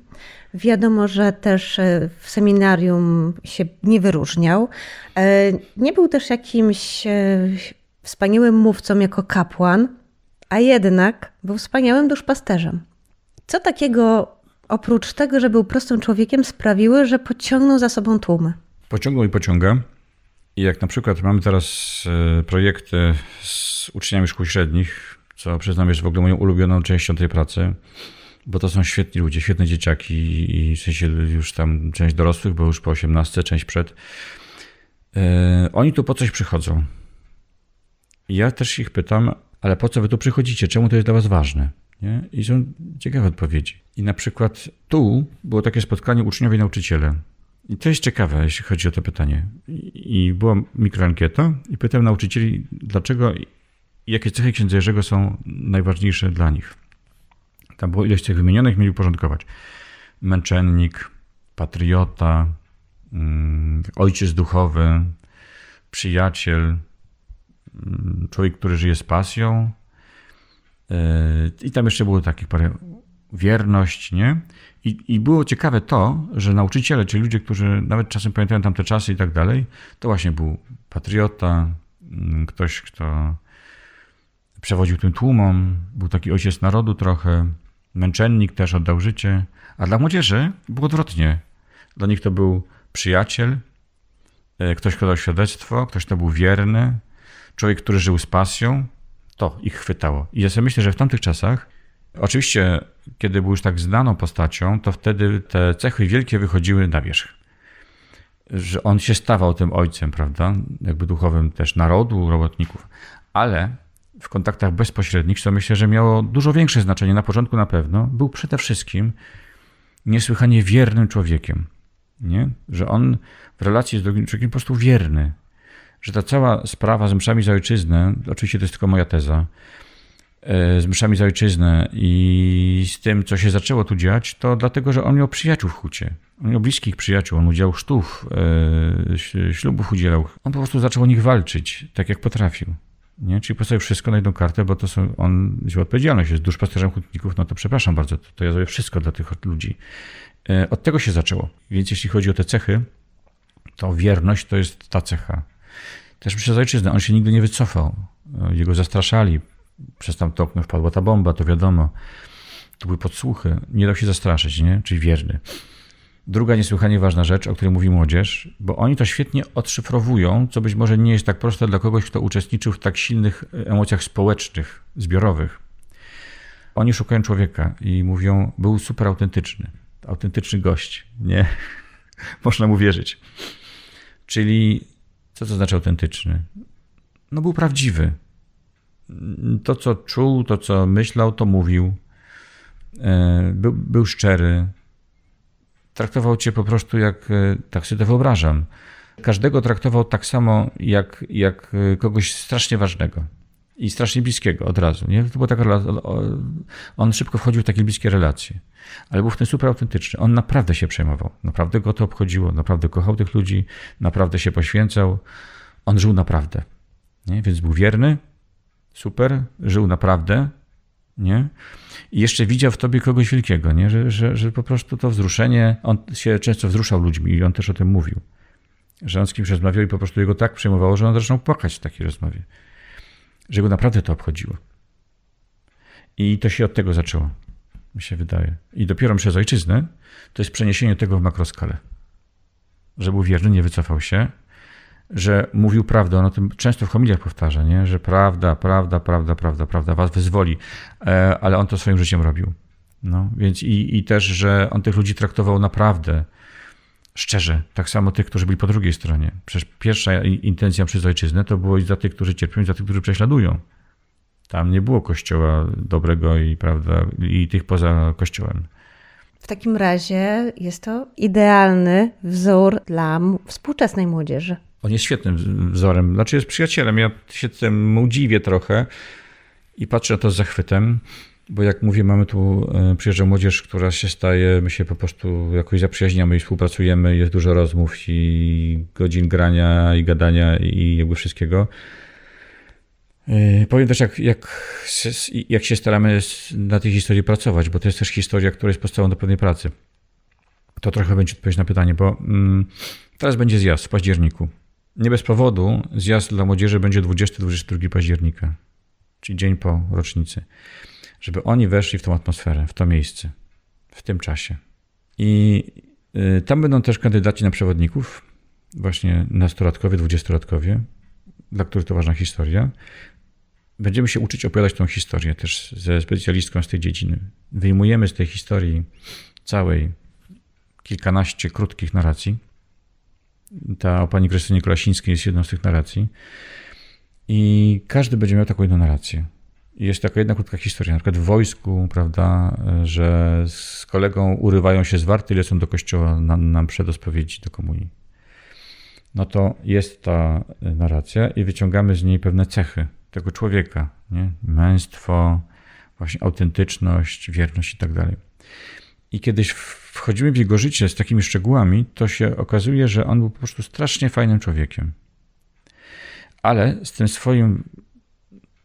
Wiadomo, że też e, w seminarium się nie wyróżniał. E, nie był też jakimś wspaniałym mówcą jako kapłan, a jednak był wspaniałym duszpasterzem. Co takiego, oprócz tego, że był prostym człowiekiem, sprawiły, że pociągnął za sobą tłumy? Pociągnął i pociąga. I jak na przykład mamy teraz e, projekty z uczniami szkół średnich, co przyznam jest w ogóle moją ulubioną częścią tej pracy, bo to są świetni ludzie, świetne dzieciaki i w sensie już tam część dorosłych, bo już po 18, część przed. E, oni tu po coś przychodzą. Ja też ich pytam, ale po co wy tu przychodzicie? Czemu to jest dla was ważne? Nie? I są ciekawe odpowiedzi. I na przykład tu było takie spotkanie uczniowie i nauczyciele. I to jest ciekawe, jeśli chodzi o to pytanie. I była mikroankieta i pytałem nauczycieli, dlaczego, jakie cechy księdza Jerzego są najważniejsze dla nich. Tam było ileś tych wymienionych, mieli uporządkować. Męczennik, patriota, mm, ojciec duchowy, przyjaciel, człowiek, który żyje z pasją. Yy, I tam jeszcze było takich parę wierność, nie? I, I było ciekawe to, że nauczyciele, czyli ludzie, którzy nawet czasem pamiętają tamte czasy i tak dalej, to właśnie był patriota, mm, ktoś, kto przewodził tym tłumom, był taki ojciec narodu trochę, męczennik też oddał życie, a dla młodzieży było odwrotnie. Dla nich to był przyjaciel, e, ktoś, kto dał świadectwo, ktoś, kto był wierny, człowiek, który żył z pasją, to ich chwytało. I ja sobie myślę, że w tamtych czasach Oczywiście, kiedy był już tak znaną postacią, to wtedy te cechy wielkie wychodziły na wierzch. Że on się stawał tym ojcem, prawda? Jakby duchowym też narodu, robotników. Ale w kontaktach bezpośrednich, co myślę, że miało dużo większe znaczenie, na początku na pewno, był przede wszystkim niesłychanie wiernym człowiekiem. Nie? Że on w relacji z drugim człowiekiem po prostu wierny. Że ta cała sprawa z mszami za ojczyznę, oczywiście to jest tylko moja teza, E, z mszami za ojczyznę i z tym, co się zaczęło tu dziać, to dlatego, że on miał przyjaciół w hucie. On miał bliskich przyjaciół, on udział sztów, e, ślubów udzielał. On po prostu zaczął o nich walczyć, tak jak potrafił. Nie? Czyli postawił wszystko na jedną kartę, bo to są, on wziął odpowiedzialność, jest duszpasterzem hutników, no to przepraszam bardzo, to, to ja zrobię wszystko dla tych ludzi. E, od tego się zaczęło. Więc jeśli chodzi o te cechy, to wierność to jest ta cecha. Też przez ojczyznę, on się nigdy nie wycofał. Jego zastraszali, przez tamto okno wpadła ta bomba, to wiadomo. To były podsłuchy. Nie dał się zastraszyć, nie? Czyli wierny. Druga niesłychanie ważna rzecz, o której mówi młodzież, bo oni to świetnie odszyfrowują, co być może nie jest tak proste dla kogoś, kto uczestniczył w tak silnych emocjach społecznych, zbiorowych. Oni szukają człowieka i mówią, był super autentyczny. Autentyczny gość, nie? Można mu wierzyć. Czyli co to znaczy autentyczny? No był prawdziwy to, co czuł, to, co myślał, to mówił. E, był, był szczery. Traktował cię po prostu jak, e, tak sobie to wyobrażam. Każdego traktował tak samo, jak, jak e, kogoś strasznie ważnego i strasznie bliskiego od razu. Nie? To była taka, on szybko wchodził w takie bliskie relacje, ale był w super autentyczny. On naprawdę się przejmował, naprawdę go to obchodziło, naprawdę kochał tych ludzi, naprawdę się poświęcał. On żył naprawdę. Nie? Więc był wierny, super, żył naprawdę, nie? I jeszcze widział w tobie kogoś wielkiego, nie? Że, że, że po prostu to wzruszenie, on się często wzruszał ludźmi i on też o tym mówił. Że on z kimś rozmawiał i po prostu jego tak przejmowało, że on zaczął płakać w takiej rozmowie. Że go naprawdę to obchodziło. I to się od tego zaczęło, mi się wydaje. I dopiero przez ojczyznę to jest przeniesienie tego w makroskalę. Że był wierny, nie wycofał się, że mówił prawdę. On o tym często w homiliach powtarza, nie? że prawda, prawda, prawda, prawda, prawda was wyzwoli, e, ale on to swoim życiem robił. No, więc i, i też, że on tych ludzi traktował naprawdę szczerze, tak samo tych, którzy byli po drugiej stronie. Przecież pierwsza intencja przez ojczyznę to było i za tych, którzy cierpią, i za tych, którzy prześladują. Tam nie było kościoła dobrego i prawda, i tych poza kościołem. W takim razie jest to idealny wzór dla współczesnej młodzieży. On jest świetnym wzorem, znaczy jest przyjacielem. Ja się temu dziwię trochę i patrzę na to z zachwytem, bo jak mówię, mamy tu, e, przyjeżdża młodzież, która się staje, my się po prostu jakoś zaprzyjaźniamy i współpracujemy, jest dużo rozmów i godzin grania i gadania i jakby wszystkiego. E, powiem też, jak, jak, jak się staramy na tej historii pracować, bo to jest też historia, która jest podstawą do pewnej pracy. To trochę będzie odpowiedź na pytanie, bo mm, teraz będzie zjazd w październiku. Nie bez powodu zjazd dla młodzieży będzie 20-22 października, czyli dzień po rocznicy. Żeby oni weszli w tą atmosferę, w to miejsce, w tym czasie. I y, tam będą też kandydaci na przewodników, właśnie nastolatkowie, dwudziestolatkowie, dla których to ważna historia. Będziemy się uczyć opowiadać tą historię też ze specjalistką z tej dziedziny. Wyjmujemy z tej historii całej kilkanaście krótkich narracji. Ta o pani Krystynie Kolasińskiej jest jedną z tych narracji. I każdy będzie miał taką jedną narrację. Jest taka jedna krótka historia, na przykład w wojsku, prawda, że z kolegą urywają się z warty lecą do kościoła nam, nam przed do komunii. No to jest ta narracja i wyciągamy z niej pewne cechy tego człowieka, nie? Męstwo, właśnie autentyczność, wierność i tak dalej. I kiedyś wchodzimy w jego życie z takimi szczegółami, to się okazuje, że on był po prostu strasznie fajnym człowiekiem. Ale z tym swoim,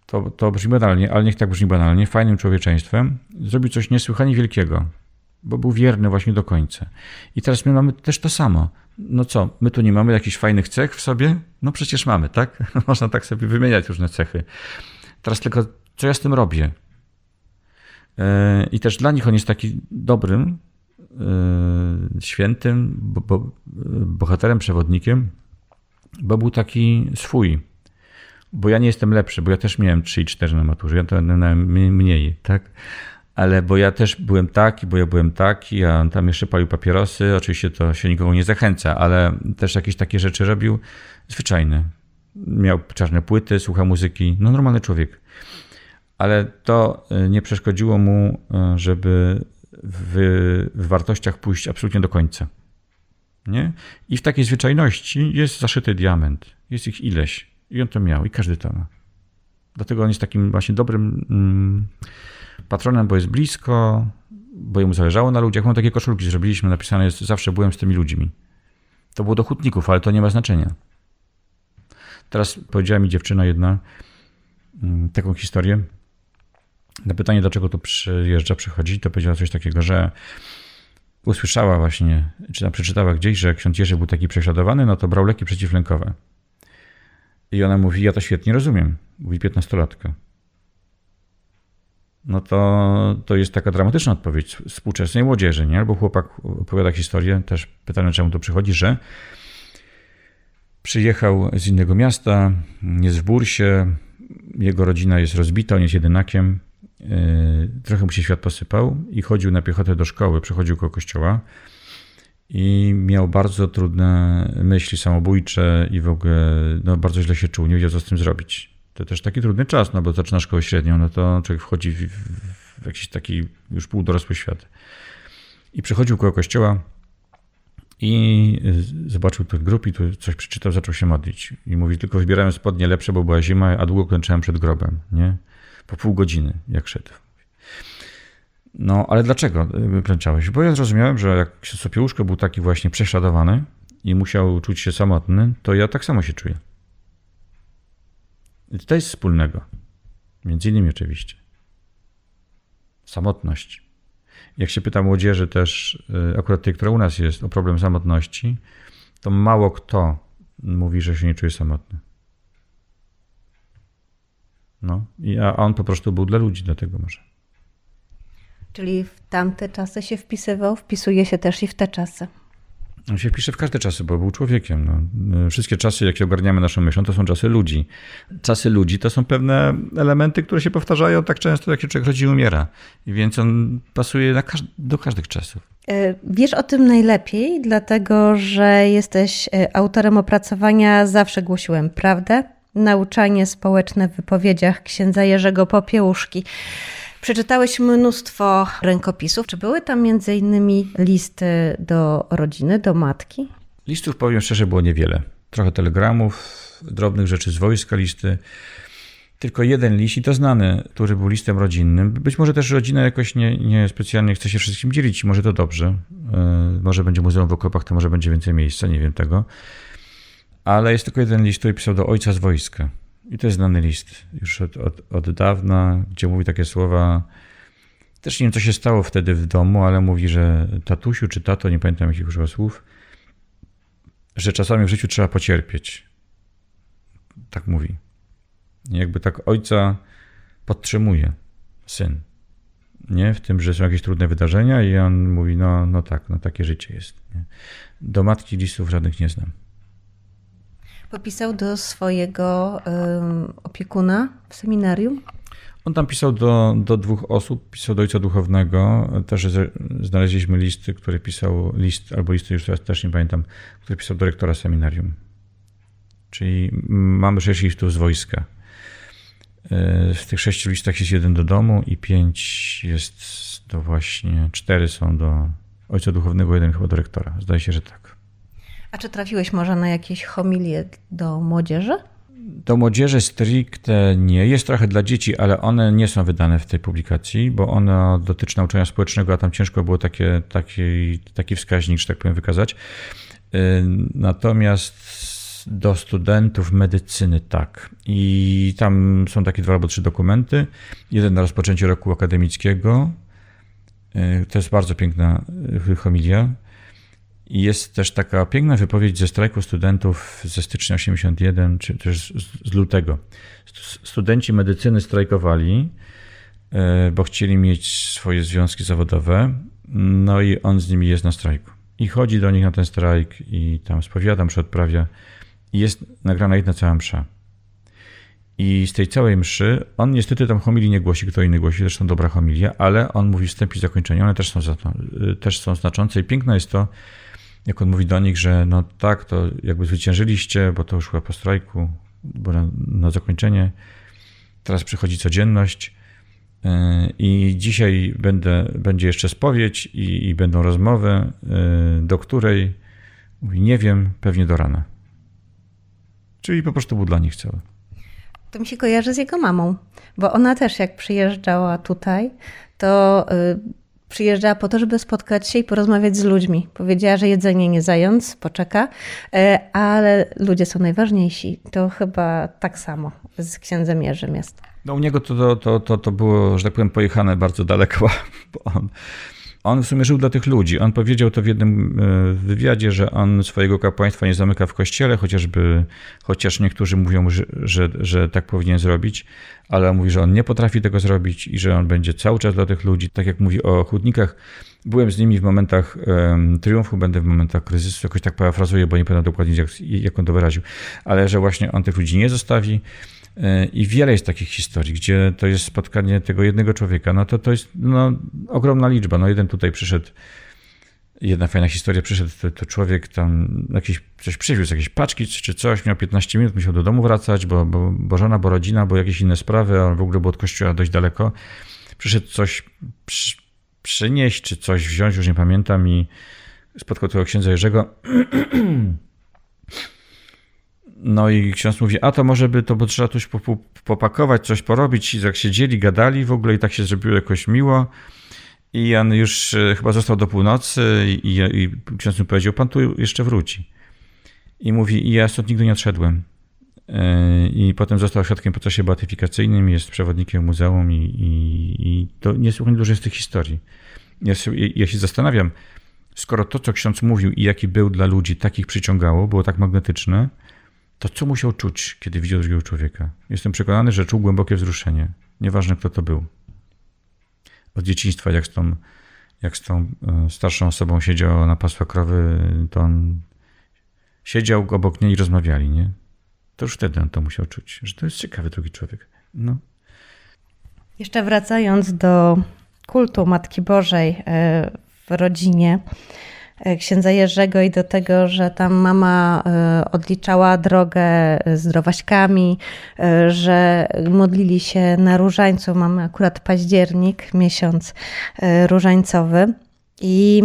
to, to brzmi banalnie, ale niech tak brzmi banalnie, fajnym człowieczeństwem, zrobił coś niesłychanie wielkiego, bo był wierny właśnie do końca. I teraz my mamy też to samo. No co, my tu nie mamy jakichś fajnych cech w sobie? No przecież mamy, tak? Można tak sobie wymieniać różne cechy. Teraz tylko, co ja z tym robię? E, I też dla nich on jest taki dobrym, e, świętym, bo, bo, bohaterem, przewodnikiem, bo był taki swój. Bo ja nie jestem lepszy, bo ja też miałem 3 i 4 na maturze, ja to miałem mniej, tak? Ale bo ja też byłem taki, bo ja byłem taki, a on tam jeszcze palił papierosy, oczywiście to się nikogo nie zachęca, ale też jakieś takie rzeczy robił zwyczajne. Miał czarne płyty, słuchał muzyki, no normalny człowiek ale to e, nie przeszkodziło mu, e, żeby w, w wartościach pójść absolutnie do końca. Nie? I w takiej zwyczajności jest zaszyty diament. Jest ich ileś. I on to miał, i każdy to ma. Dlatego on jest takim właśnie dobrym mm, patronem, bo jest blisko, bo jemu zależało na ludziach. Mam takie koszulki zrobiliśmy, napisane jest zawsze byłem z tymi ludźmi. To było do hutników, ale to nie ma znaczenia. Teraz powiedziała mi dziewczyna jedna mm, taką historię, na pytanie, dlaczego tu przyjeżdża, przychodzi, to powiedziała coś takiego, że usłyszała właśnie, czy tam przeczytała gdzieś, że ksiądz Jerzy był taki prześladowany, no to brał leki przeciwlękowe. I ona mówi, ja to świetnie rozumiem. Mówi piętnastolatka. No to, to jest taka dramatyczna odpowiedź współczesnej młodzieży, nie? Albo chłopak opowiada historię, też pytanie, czemu to przychodzi, że przyjechał z innego miasta, jest w bursie, jego rodzina jest rozbita, on jest jedynakiem, E, trochę mu się świat posypał i chodził na piechotę do szkoły, przechodził koło kościoła i miał bardzo trudne myśli samobójcze i w ogóle no, bardzo źle się czuł, nie wiedział co z tym zrobić. To też taki trudny czas, no bo zaczyna szkołę średnią, no to człowiek wchodzi w, w jakiś taki już półdorosły świat. I przechodził koło kościoła i zobaczył tę grupę i tu coś przeczytał, zaczął się modlić. I mówi, tylko wybierałem spodnie lepsze, bo była zima, a długo klęczałem przed grobem, nie? po pół godziny, jak szedł. No, ale dlaczego klęczałeś? Bo ja zrozumiałem, że jak Sopiełuszko był taki właśnie prześladowany i musiał czuć się samotny, to ja tak samo się czuję. I to jest wspólnego. Między innymi oczywiście. Samotność. Jak się pyta młodzieży też, y, akurat tej, która u nas jest, o problem samotności, to mało kto mówi, że się nie czuje samotny. No, a on po prostu był dla ludzi, dlatego może. Czyli w tamte czasy się wpisywał, wpisuje się też i w te czasy. On się wpisze w każde czasy, bo był człowiekiem. No. Wszystkie czasy, jakie ogarniamy naszą myślą, to są czasy ludzi. Czasy ludzi to są pewne elementy, które się powtarzają tak często, jak się człowiek rodzi i umiera. Więc on pasuje do każdych czasów. E, wiesz o tym najlepiej, dlatego że jesteś e, autorem opracowania Zawsze głosiłem prawdę nauczanie społeczne w wypowiedziach księdza Jerzego Popiełuszki. Przeczytałeś mnóstwo rękopisów. Czy były tam między innymi listy do rodziny, do matki? Listów, powiem szczerze, było niewiele. trochę telegramów, drobnych rzeczy z wojska, listy. Tylko jeden list i to znany, który był listem rodzinnym. Być może też rodzina jakoś nie, nie specjalnie chce się wszystkim dzielić, może to dobrze. E, może będzie muzeum w okopach, to może będzie więcej miejsca, nie wiem tego. Ale jest tylko jeden list, który pisał do ojca z wojska. I to jest znany list już od, od, od dawna, gdzie mówi takie słowa. Też nie wiem, co się stało wtedy w domu, ale mówi, że tatusiu czy tato, nie pamiętam jakich używa słów, że czasami w życiu trzeba pocierpieć. Tak mówi. Jakby tak ojca podtrzymuje syn. Nie? W tym, że są jakieś trudne wydarzenia i on mówi, no, no tak, no takie życie jest. Nie? Do matki listów żadnych nie znam. Popisał do swojego um, opiekuna w seminarium? On tam pisał do, do dwóch osób, pisał do ojca duchownego. Też znaleźliśmy listy, które pisał, list albo listy, już teraz też nie pamiętam, który pisał do rektora seminarium. Czyli mamy sześć listów z wojska. E, w tych sześciu listach jest jeden do domu i pięć jest do właśnie, cztery są do ojca duchownego, jeden chyba do rektora. Zdaje się, że tak. A czy trafiłeś może na jakieś homilie do młodzieży? Do młodzieży stricte nie. Jest trochę dla dzieci, ale one nie są wydane w tej publikacji, bo one dotyczą nauczania społecznego, a tam ciężko było takie, taki, taki wskaźnik, że tak powiem, wykazać. E, natomiast do studentów medycyny, tak. I tam są takie dwa albo trzy dokumenty. Jeden na rozpoczęcie roku akademickiego. E, to jest bardzo piękna e, homilia. I jest też taka piękna wypowiedź ze strajku studentów ze stycznia 81, czy też z lutego. Studenci medycyny strajkowali, e, bo chcieli mieć swoje związki zawodowe, no i on z nimi jest na strajku. I chodzi do nich na ten strajk i tam spowiadam, że odprawia i jest nagrana jedna cała msza. I z tej całej mszy, on niestety tam homilii nie głosi, kto inny głosi, zresztą dobra homilia, ale on mówi wstęp i zakończenie, one też są, też są znaczące i piękne jest to, jak on mówi do nich, że no tak, to jakby zwyciężyliście, bo to już chyba po strajku, bo na, na zakończenie teraz przychodzi codzienność yy, i dzisiaj będę, będzie jeszcze spowiedź i, i będą rozmowy, yy, do której mówi nie wiem, pewnie do rana. Czyli po prostu był dla nich cały. To mi się kojarzy z jego mamą, bo ona też jak przyjeżdżała tutaj, to y, przyjeżdżała po to, żeby spotkać się i porozmawiać z ludźmi. Powiedziała, że jedzenie nie zając, poczeka, y, ale ludzie są najważniejsi. To chyba tak samo z księdzem Jerzym jest. No u niego to, to, to, to było, że tak powiem, pojechane bardzo daleko, bo on on w sumie żył dla tych ludzi. On powiedział to w jednym e, wywiadzie, że on swojego kapłaństwa nie zamyka w kościele, chociażby, chociaż niektórzy mówią, że, że, tak powinien zrobić, ale mówi, że on nie potrafi tego zrobić i że on będzie cały czas dla tych ludzi. Tak jak mówi o chudnikach, byłem z nimi w momentach um, triumfu, będę w momentach kryzysu, jakoś tak parafrazuję, bo nie pamiętam dokładnie, jak, jak on to wyraził, ale że właśnie on tych ludzi nie zostawi i wiele jest takich historii, gdzie to jest spotkanie tego jednego człowieka. No to to jest no, ogromna liczba. No jeden tutaj przyszedł, jedna fajna historia, przyszedł to, to człowiek tam jakiś, coś przywiózł, jakieś paczki czy coś, miał 15 minut, musiał do domu wracać, bo, bo, bo żona, bo rodzina, bo jakieś inne sprawy, a w ogóle było od kościoła dość daleko. Przyszedł coś przy, przynieść, czy coś wziąć, już nie pamiętam i spotkał tego księdza Jerzego No i ksiądz mówi, a to może by to, bo trzeba coś popakować, coś porobić. I tak siedzieli, gadali w ogóle i tak się zrobiło jakoś miło. I Jan już e, chyba został do północy i, i, ksiądz mi powiedział, pan tu jeszcze wróci. I mówi, i ja stąd nigdy nie odszedłem. E, I potem został świadkiem w procesie beatyfikacyjnym, jest przewodnikiem muzeum i, i, i to niesłychanie dużo jest tych historii. Ja ja się zastanawiam, skoro to, co ksiądz mówił i jaki był dla ludzi, takich przyciągało, było tak magnetyczne, to co musiał czuć, kiedy widział drugiego człowieka? Jestem przekonany, że czuł głębokie wzruszenie. Nieważne, kto to był. Od dzieciństwa, jak z tą, jak z tą e, starszą osobą siedział na pasła krowy, to on siedział obok niej i rozmawiali, nie? To już wtedy on to musiał czuć, że to jest ciekawy drugi człowiek. No. Jeszcze wracając do kultu Matki Bożej e, w rodzinie, księdza Jerzego i do tego, że tam mama e, odliczała drogę z e, że modlili się na różańcu. Mamy akurat październik, miesiąc różańcowy. I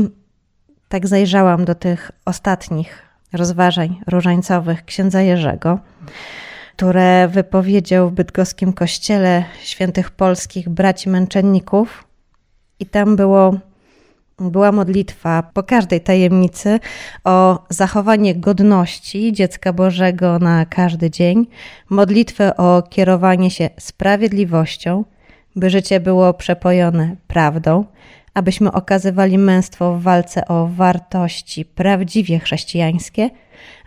tak zajrzałam do tych ostatnich rozważań różańcowych księdza Jerzego, które wypowiedział w bydgoskim kościele świętych polskich braci męczenników. I tam było, była modlitwa po każdej tajemnicy o zachowanie godności dziecka Bożego na każdy dzień, modlitwę o kierowanie się sprawiedliwością, by życie było przepojone prawdą, abyśmy okazywali męstwo w walce o wartości prawdziwie chrześcijańskie,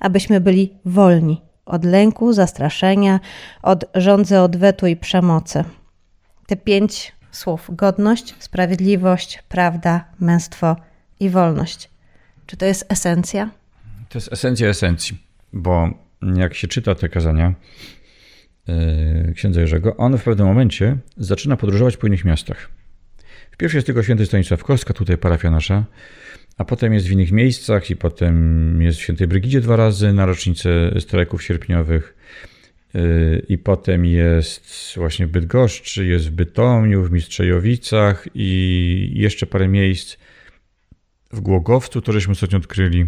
abyśmy byli wolni od lęku, zastraszenia, od rządzy odwetu i przemocy. Te pięć słów: godność, sprawiedliwość, prawda, męstwo i wolność. Czy to jest esencja? To jest esencja esencji, bo jak się czyta te kazania yy, księdza Jerzego, on w pewnym momencie zaczyna podróżować po innych miastach. W pierwszej jest tylko święty Stanisław Kostka, tutaj parafia nasza, a potem jest w innych miejscach i potem jest w Świętej Brygidzie dwa razy na rocznicę strajków sierpniowych i potem jest właśnie w Bydgoszczy, jest w Bytomiu, w Mistrzejowicach i jeszcze parę miejsc w Głogowcu, to żeśmy ostatnio odkryli.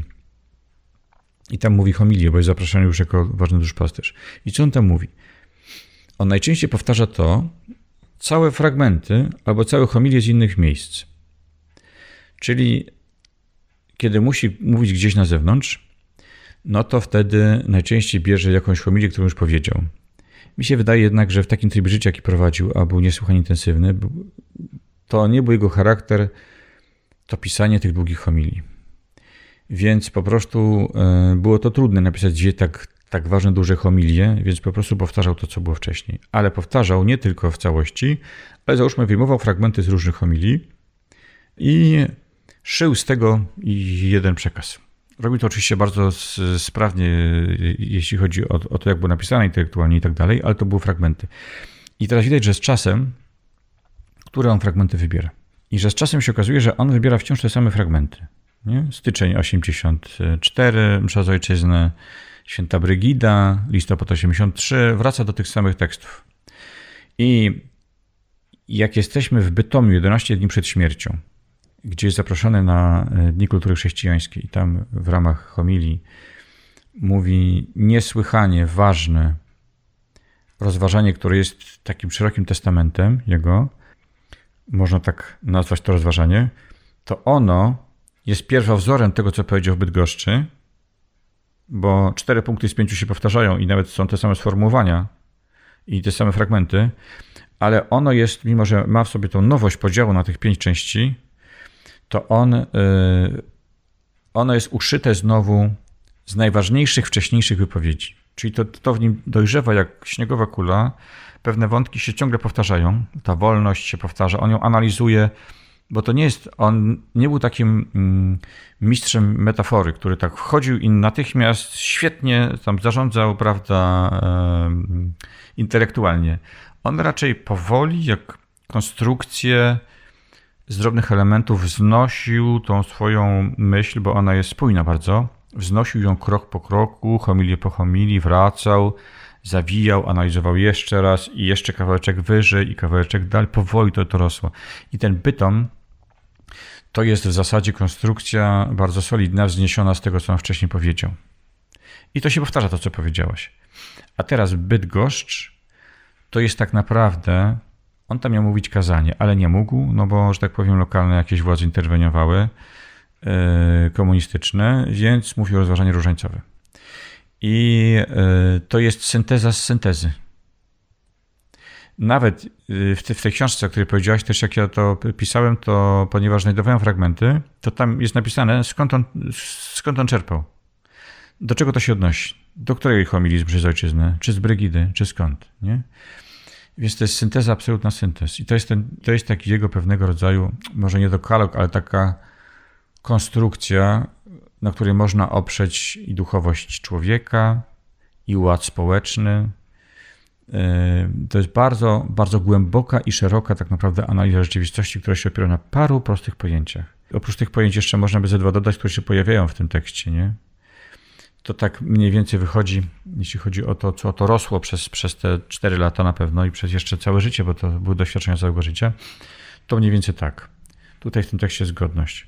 I tam mówi homilię, bo jest zapraszany już jako ważny duszpasterz. I co on tam mówi? On najczęściej powtarza to, całe fragmenty albo całe homilie z innych miejsc. Czyli kiedy musi mówić gdzieś na zewnątrz, no to wtedy najczęściej bierze jakąś homilię, którą już powiedział. Mi się wydaje jednak, że w takim trybie życia, jaki prowadził, a był niesłychanie intensywny, to nie był jego charakter to pisanie tych długich homilii. Więc po prostu e, było to trudne napisać gdzie tak, tak ważne, duże homilie, więc po prostu powtarzał to, co było wcześniej. Ale powtarzał nie tylko w całości, ale załóżmy wyjmował fragmenty z różnych homilii i szył z tego jeden przekaz. Robił to oczywiście bardzo sprawnie, jeśli chodzi o, o to, jak było napisane intelektualnie i tak dalej, ale to były fragmenty. I teraz widać, że z czasem, które on fragmenty wybiera. I że z czasem się okazuje, że on wybiera wciąż te same fragmenty. Nie? Styczeń 84, Msza z Ojczyzny, Święta Brygida, listopad 83, wraca do tych samych tekstów. I jak jesteśmy w Bytomiu 11 dni przed śmiercią, gdzie jest zaproszony na e, Dni Kultury Chrześcijańskiej. I tam w ramach homilii mówi niesłychanie ważne rozważanie, które jest takim szerokim testamentem jego, można tak nazwać to rozważanie, to ono jest pierwowzorem tego, co powiedział w Bydgoszczy, bo cztery punkty z pięciu się powtarzają i nawet są te same sformułowania i te same fragmenty, ale ono jest, mimo że ma w sobie tą nowość podziału na tych pięć części, to on, y, ono jest uszyte znowu z najważniejszych wcześniejszych wypowiedzi. Czyli to, to w nim dojrzewa jak śniegowa kula. Pewne wątki się ciągle powtarzają. Ta wolność się powtarza. On ją analizuje, bo to nie jest, on nie był takim mm, mistrzem metafory, który tak wchodził i natychmiast świetnie tam zarządzał, prawda, intelektualnie. On raczej powoli, jak konstrukcję z drobnych elementów wznosił tą swoją myśl, bo ona jest spójna bardzo. Wznosił ją krok po kroku, homilię po homilii, wracał, zawijał, analizował jeszcze raz i jeszcze kawałeczek wyżej i kawałeczek dalej. Powoli to, to rosło. I ten bytom to jest w zasadzie konstrukcja bardzo solidna, wzniesiona z tego, co on wcześniej powiedział. I to się powtarza to, co powiedziałaś. A teraz Bydgoszcz to jest tak naprawdę on tam miał mówić kazanie, ale nie mógł, no bo, że tak powiem, lokalne jakieś władze interweniowały, yy, komunistyczne, więc mówił o rozważaniu różańcowe. I yy, to jest synteza z syntezy. Nawet yy, w, te, w tej książce, o której powiedziałaś, też jak ja to pisałem, to ponieważ znajdowałem fragmenty, to tam jest napisane, skąd on, skąd on czerpał. Do czego to się odnosi? Do której homilii z Ojczyzny? Czy z Brygidy? Czy skąd? Nie? Więc to jest synteza, absolutna syntez. I to jest, ten, to jest taki jego pewnego rodzaju, może nie dokalog, ale taka konstrukcja, na której można oprzeć i duchowość człowieka, i ład społeczny. E, to jest bardzo, bardzo głęboka i szeroka tak naprawdę analiza rzeczywistości, która się opiera na paru prostych pojęciach. Oprócz tych pojęć jeszcze można by ze dwa dodać, które się pojawiają w tym tekście, nie? To tak mniej więcej wychodzi, jeśli chodzi o to, co to rosło przez, przez te 4 lata na pewno i przez jeszcze całe życie, bo to były doświadczenia całego życia, to mniej więcej tak. Tutaj w tym tekście jest godność.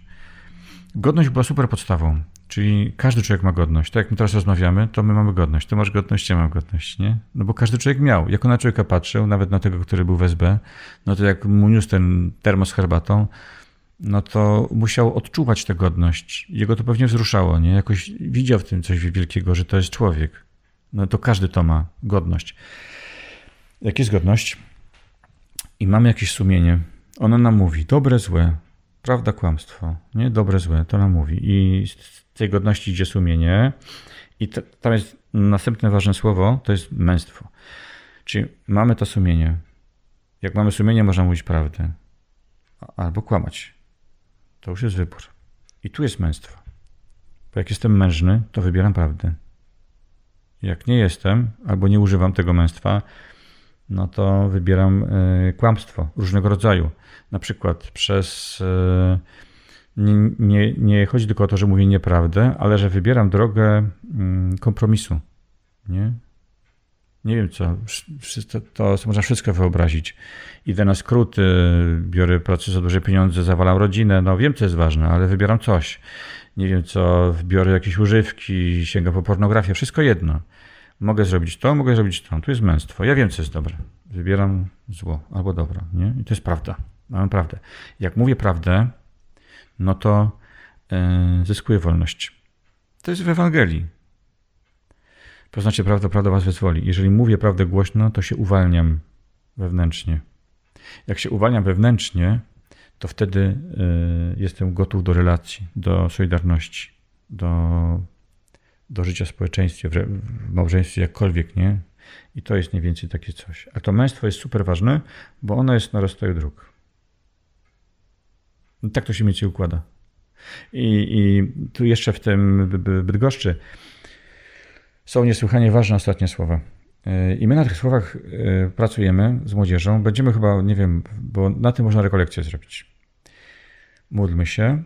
Godność była super podstawą. Czyli każdy człowiek ma godność. Tak jak my teraz rozmawiamy, to my mamy godność. Ty masz godność, ja mam godność, nie? No bo każdy człowiek miał. Jak on na człowieka patrzył, nawet na tego, który był w SB, no to jak mu niósł ten termos herbatą, no to musiał odczuwać tę godność. Jego to pewnie wzruszało, nie? Jakoś widział w tym coś wielkiego, że to jest człowiek. No to każdy to ma, godność. Jak jest godność i mamy jakieś sumienie, ono nam mówi dobre, złe, prawda, kłamstwo, nie? Dobre, złe, to nam mówi. I z tej godności idzie sumienie i tam jest następne ważne słowo, to jest męstwo. Czyli mamy to sumienie. Jak mamy sumienie, można mówić prawdę albo kłamać. To już jest wybór. I tu jest męstwo. Bo jak jestem mężny, to wybieram prawdę. Jak nie jestem, albo nie używam tego męstwa, no to wybieram y, kłamstwo różnego rodzaju. Na przykład przez. Y, nie, nie, nie, chodzi tylko o to, że mówię nieprawdę, ale że wybieram drogę y, kompromisu. Nie? Nie wiem co, to, to można wszystko wyobrazić. Idę na skróty, biorę pracę za duże pieniądze, zawalam rodzinę, no wiem co jest ważne, ale wybieram coś. Nie wiem co, biorę jakieś używki, sięgam po pornografię, wszystko jedno. Mogę zrobić to, mogę zrobić to. Tu jest męstwo. Ja wiem co jest dobre. Wybieram zło albo dobro, nie? I to jest prawda. Mamy prawdę. Jak mówię prawdę, no to yy, zyskuję wolność. To jest w Ewangelii. Poznacie prawdę, prawda was wyzwoli. Jeżeli mówię prawdę głośno, to się uwalniam wewnętrznie. Jak się uwalniam wewnętrznie, to wtedy y, jestem gotów do relacji, do solidarności, do, do życia w społeczeństwie, w, małżeństwie, jakkolwiek, nie? I to jest mniej więcej takie coś. A to męstwo jest super ważne, bo ono jest na rozstaju dróg. Tak to się mieć układa. I, I tu jeszcze w tym Bydgoszczy są niesłychanie ważne ostatnie słowa. I my na tych słowach e, pracujemy z młodzieżą. Będziemy chyba, nie wiem, bo na tym można rekolekcję zrobić. Módlmy się,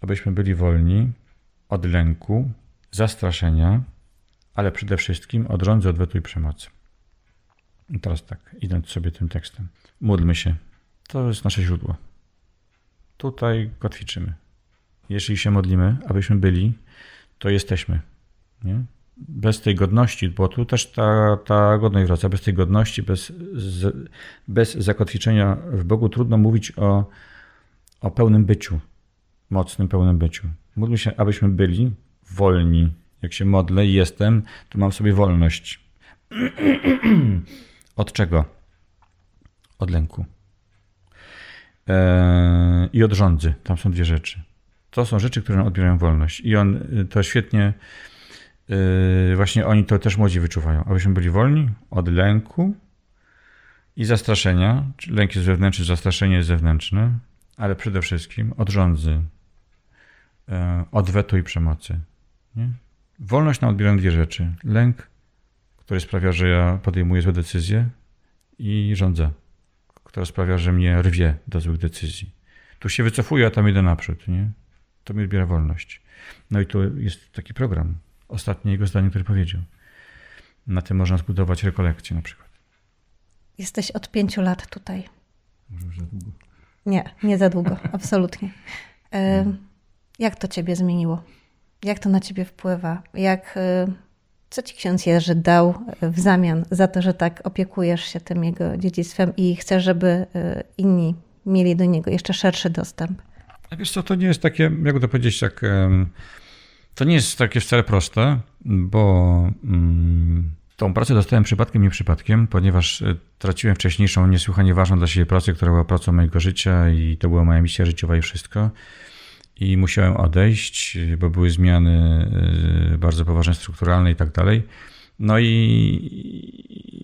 abyśmy byli wolni od lęku, zastraszenia, ale przede wszystkim od rządzy, odwetu i przemocy. I teraz tak, idąc sobie tym tekstem. Módlmy się. To jest nasze źródło. Tutaj kotwiczymy. Jeśli się modlimy, abyśmy byli, to jesteśmy. Nie? Bez tej godności, bo tu też ta, ta godność wraca, bez tej godności, bez, z, bez zakotwiczenia w Bogu trudno mówić o, o pełnym byciu, mocnym, pełnym byciu. Módlmy się, abyśmy byli wolni. Jak się modlę i jestem, to mam sobie wolność. Od czego? Od lęku. Eee, I od rządzy. Tam są dwie rzeczy. To są rzeczy, które nam odbierają wolność. I on to świetnie właśnie oni to też młodzi wyczuwają, abyśmy byli wolni od lęku i zastraszenia. Lęk jest wewnętrzny, zastraszenie jest zewnętrzne, ale przede wszystkim od rządzy, yy, od wetu i przemocy. Nie? Wolność nam odbiera dwie rzeczy. Lęk, który sprawia, że ja podejmuję złe decyzje i rządzę, która sprawia, że mnie rwie do złych decyzji. Tu się wycofuję, a tam idę naprzód. Nie? To mi odbiera wolność. No i tu jest taki program ostatnie jego zdanie, które powiedział. Na tym można zbudować rekolekcję na przykład. Jesteś od pięciu lat tutaj. Może już za długo. Nie, nie za długo, absolutnie. Jak to ciebie zmieniło? Jak to na ciebie wpływa? Jak, e, co ci ksiądz Jerzy dał w zamian za to, że tak opiekujesz się tym jego dziedzictwem i chcesz, żeby e, inni mieli do niego jeszcze szerszy dostęp? A wiesz co, to nie jest takie, jakby to powiedzieć, tak to nie jest takie wcale proste, bo mm, tą pracę dostałem przypadkiem, nie przypadkiem, ponieważ e, traciłem wcześniejszą, niesłychanie ważną dla siebie pracę, która była pracą mojego życia i to była moja misja życiowa i wszystko. I musiałem odejść, bo były zmiany e, bardzo poważne, strukturalne i tak dalej. No i,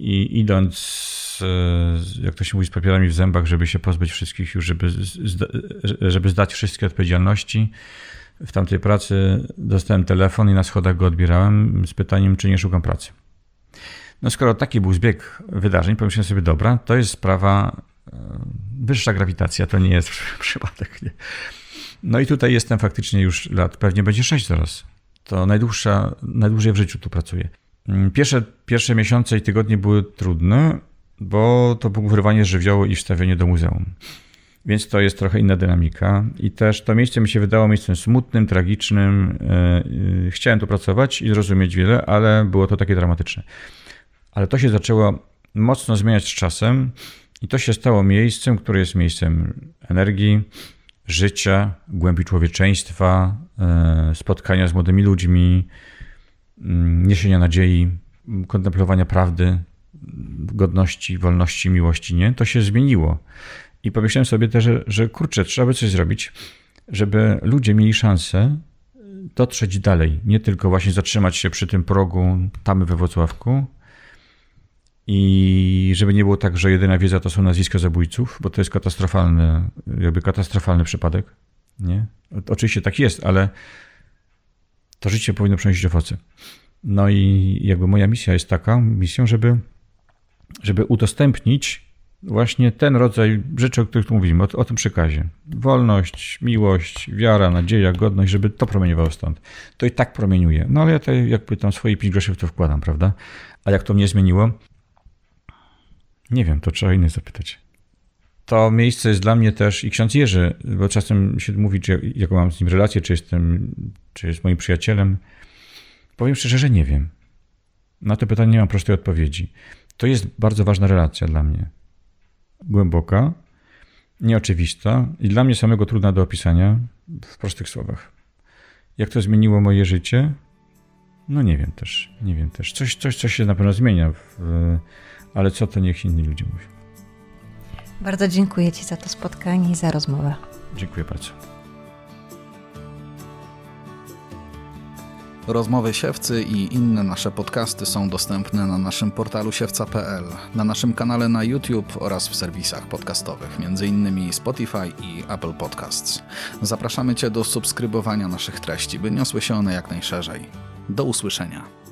i idąc, e, jak to się mówi, z papierami w zębach, żeby się pozbyć wszystkich już, żeby, żeby zdać wszystkie odpowiedzialności, w tamtej pracy dostałem telefon i na schodach go odbierałem z pytaniem, czy nie szukam pracy. No skoro taki był zbieg wydarzeń, pomyślałem sobie, dobra, to jest sprawa, e, wyższa grawitacja, to nie jest przypadek. Nie? No i tutaj jestem faktycznie już lat, pewnie będzie sześć zaraz. To najdłuższa, najdłużej w życiu tu pracuję. Mm, pierwsze, pierwsze miesiące i tygodnie były trudne, bo to było wyrwanie żywiołu i wstawienie do muzeum. Więc to jest trochę inna dynamika. I też to miejsce mi się wydało miejscem smutnym, tragicznym. E, chciałem tu pracować i zrozumieć wiele, ale było to takie dramatyczne. Ale to się zaczęło mocno zmieniać z czasem i to się stało miejscem, które jest miejscem energii, życia, głębi człowieczeństwa, e, spotkania z młodymi ludźmi, mm, niesienia nadziei, kontemplowania prawdy, godności, wolności, miłości, nie? To się zmieniło. I pomyślałem sobie też, że, że kurczę, trzeba by coś zrobić, żeby ludzie mieli szansę dotrzeć dalej. Nie tylko właśnie zatrzymać się przy tym progu tamy we Wrocławku, i żeby nie było tak, że jedyna wiedza to są nazwiska zabójców, bo to jest katastrofalny, jakby katastrofalny przypadek. Nie? Oczywiście tak jest, ale to życie powinno przynosić owoce. No i jakby moja misja jest taka, misją, żeby, żeby udostępnić właśnie ten rodzaj rzeczy, o których tu mówimy, o, o tym przekazie. Wolność, miłość, wiara, nadzieja, godność, żeby to promieniowało stąd. To i tak promieniuje. No ale ja tutaj jakby tam swoje pięć groszy w to wkładam, prawda? A jak to mnie zmieniło? Nie wiem, to trzeba innych zapytać. To miejsce jest dla mnie też i ksiądz Jerzy, bo czasem się mówi, czy jaką mam z nim relację, czy jestem, czy jest moim przyjacielem. Powiem szczerze, że nie wiem. Na to pytanie nie mam prostej odpowiedzi. To jest bardzo ważna relacja dla mnie. Głęboka, nieoczywista i dla mnie samego trudna do opisania w prostych słowach. Jak to zmieniło moje życie? No nie wiem też, nie wiem też. Coś, coś, coś się na pewno zmienia w, ale co to niech inni ludzie mówią. Bardzo dziękuję Ci za to spotkanie i za rozmowę. Dziękuję bardzo. Rozmowy Siewcy i inne nasze podcasty są dostępne na naszym portalu siewca.pl, na naszym kanale na YouTube oraz w serwisach podcastowych, m.in. Spotify i Apple Podcasts. Zapraszamy Cię do subskrybowania naszych treści, by niosły się one jak najszerzej. Do usłyszenia.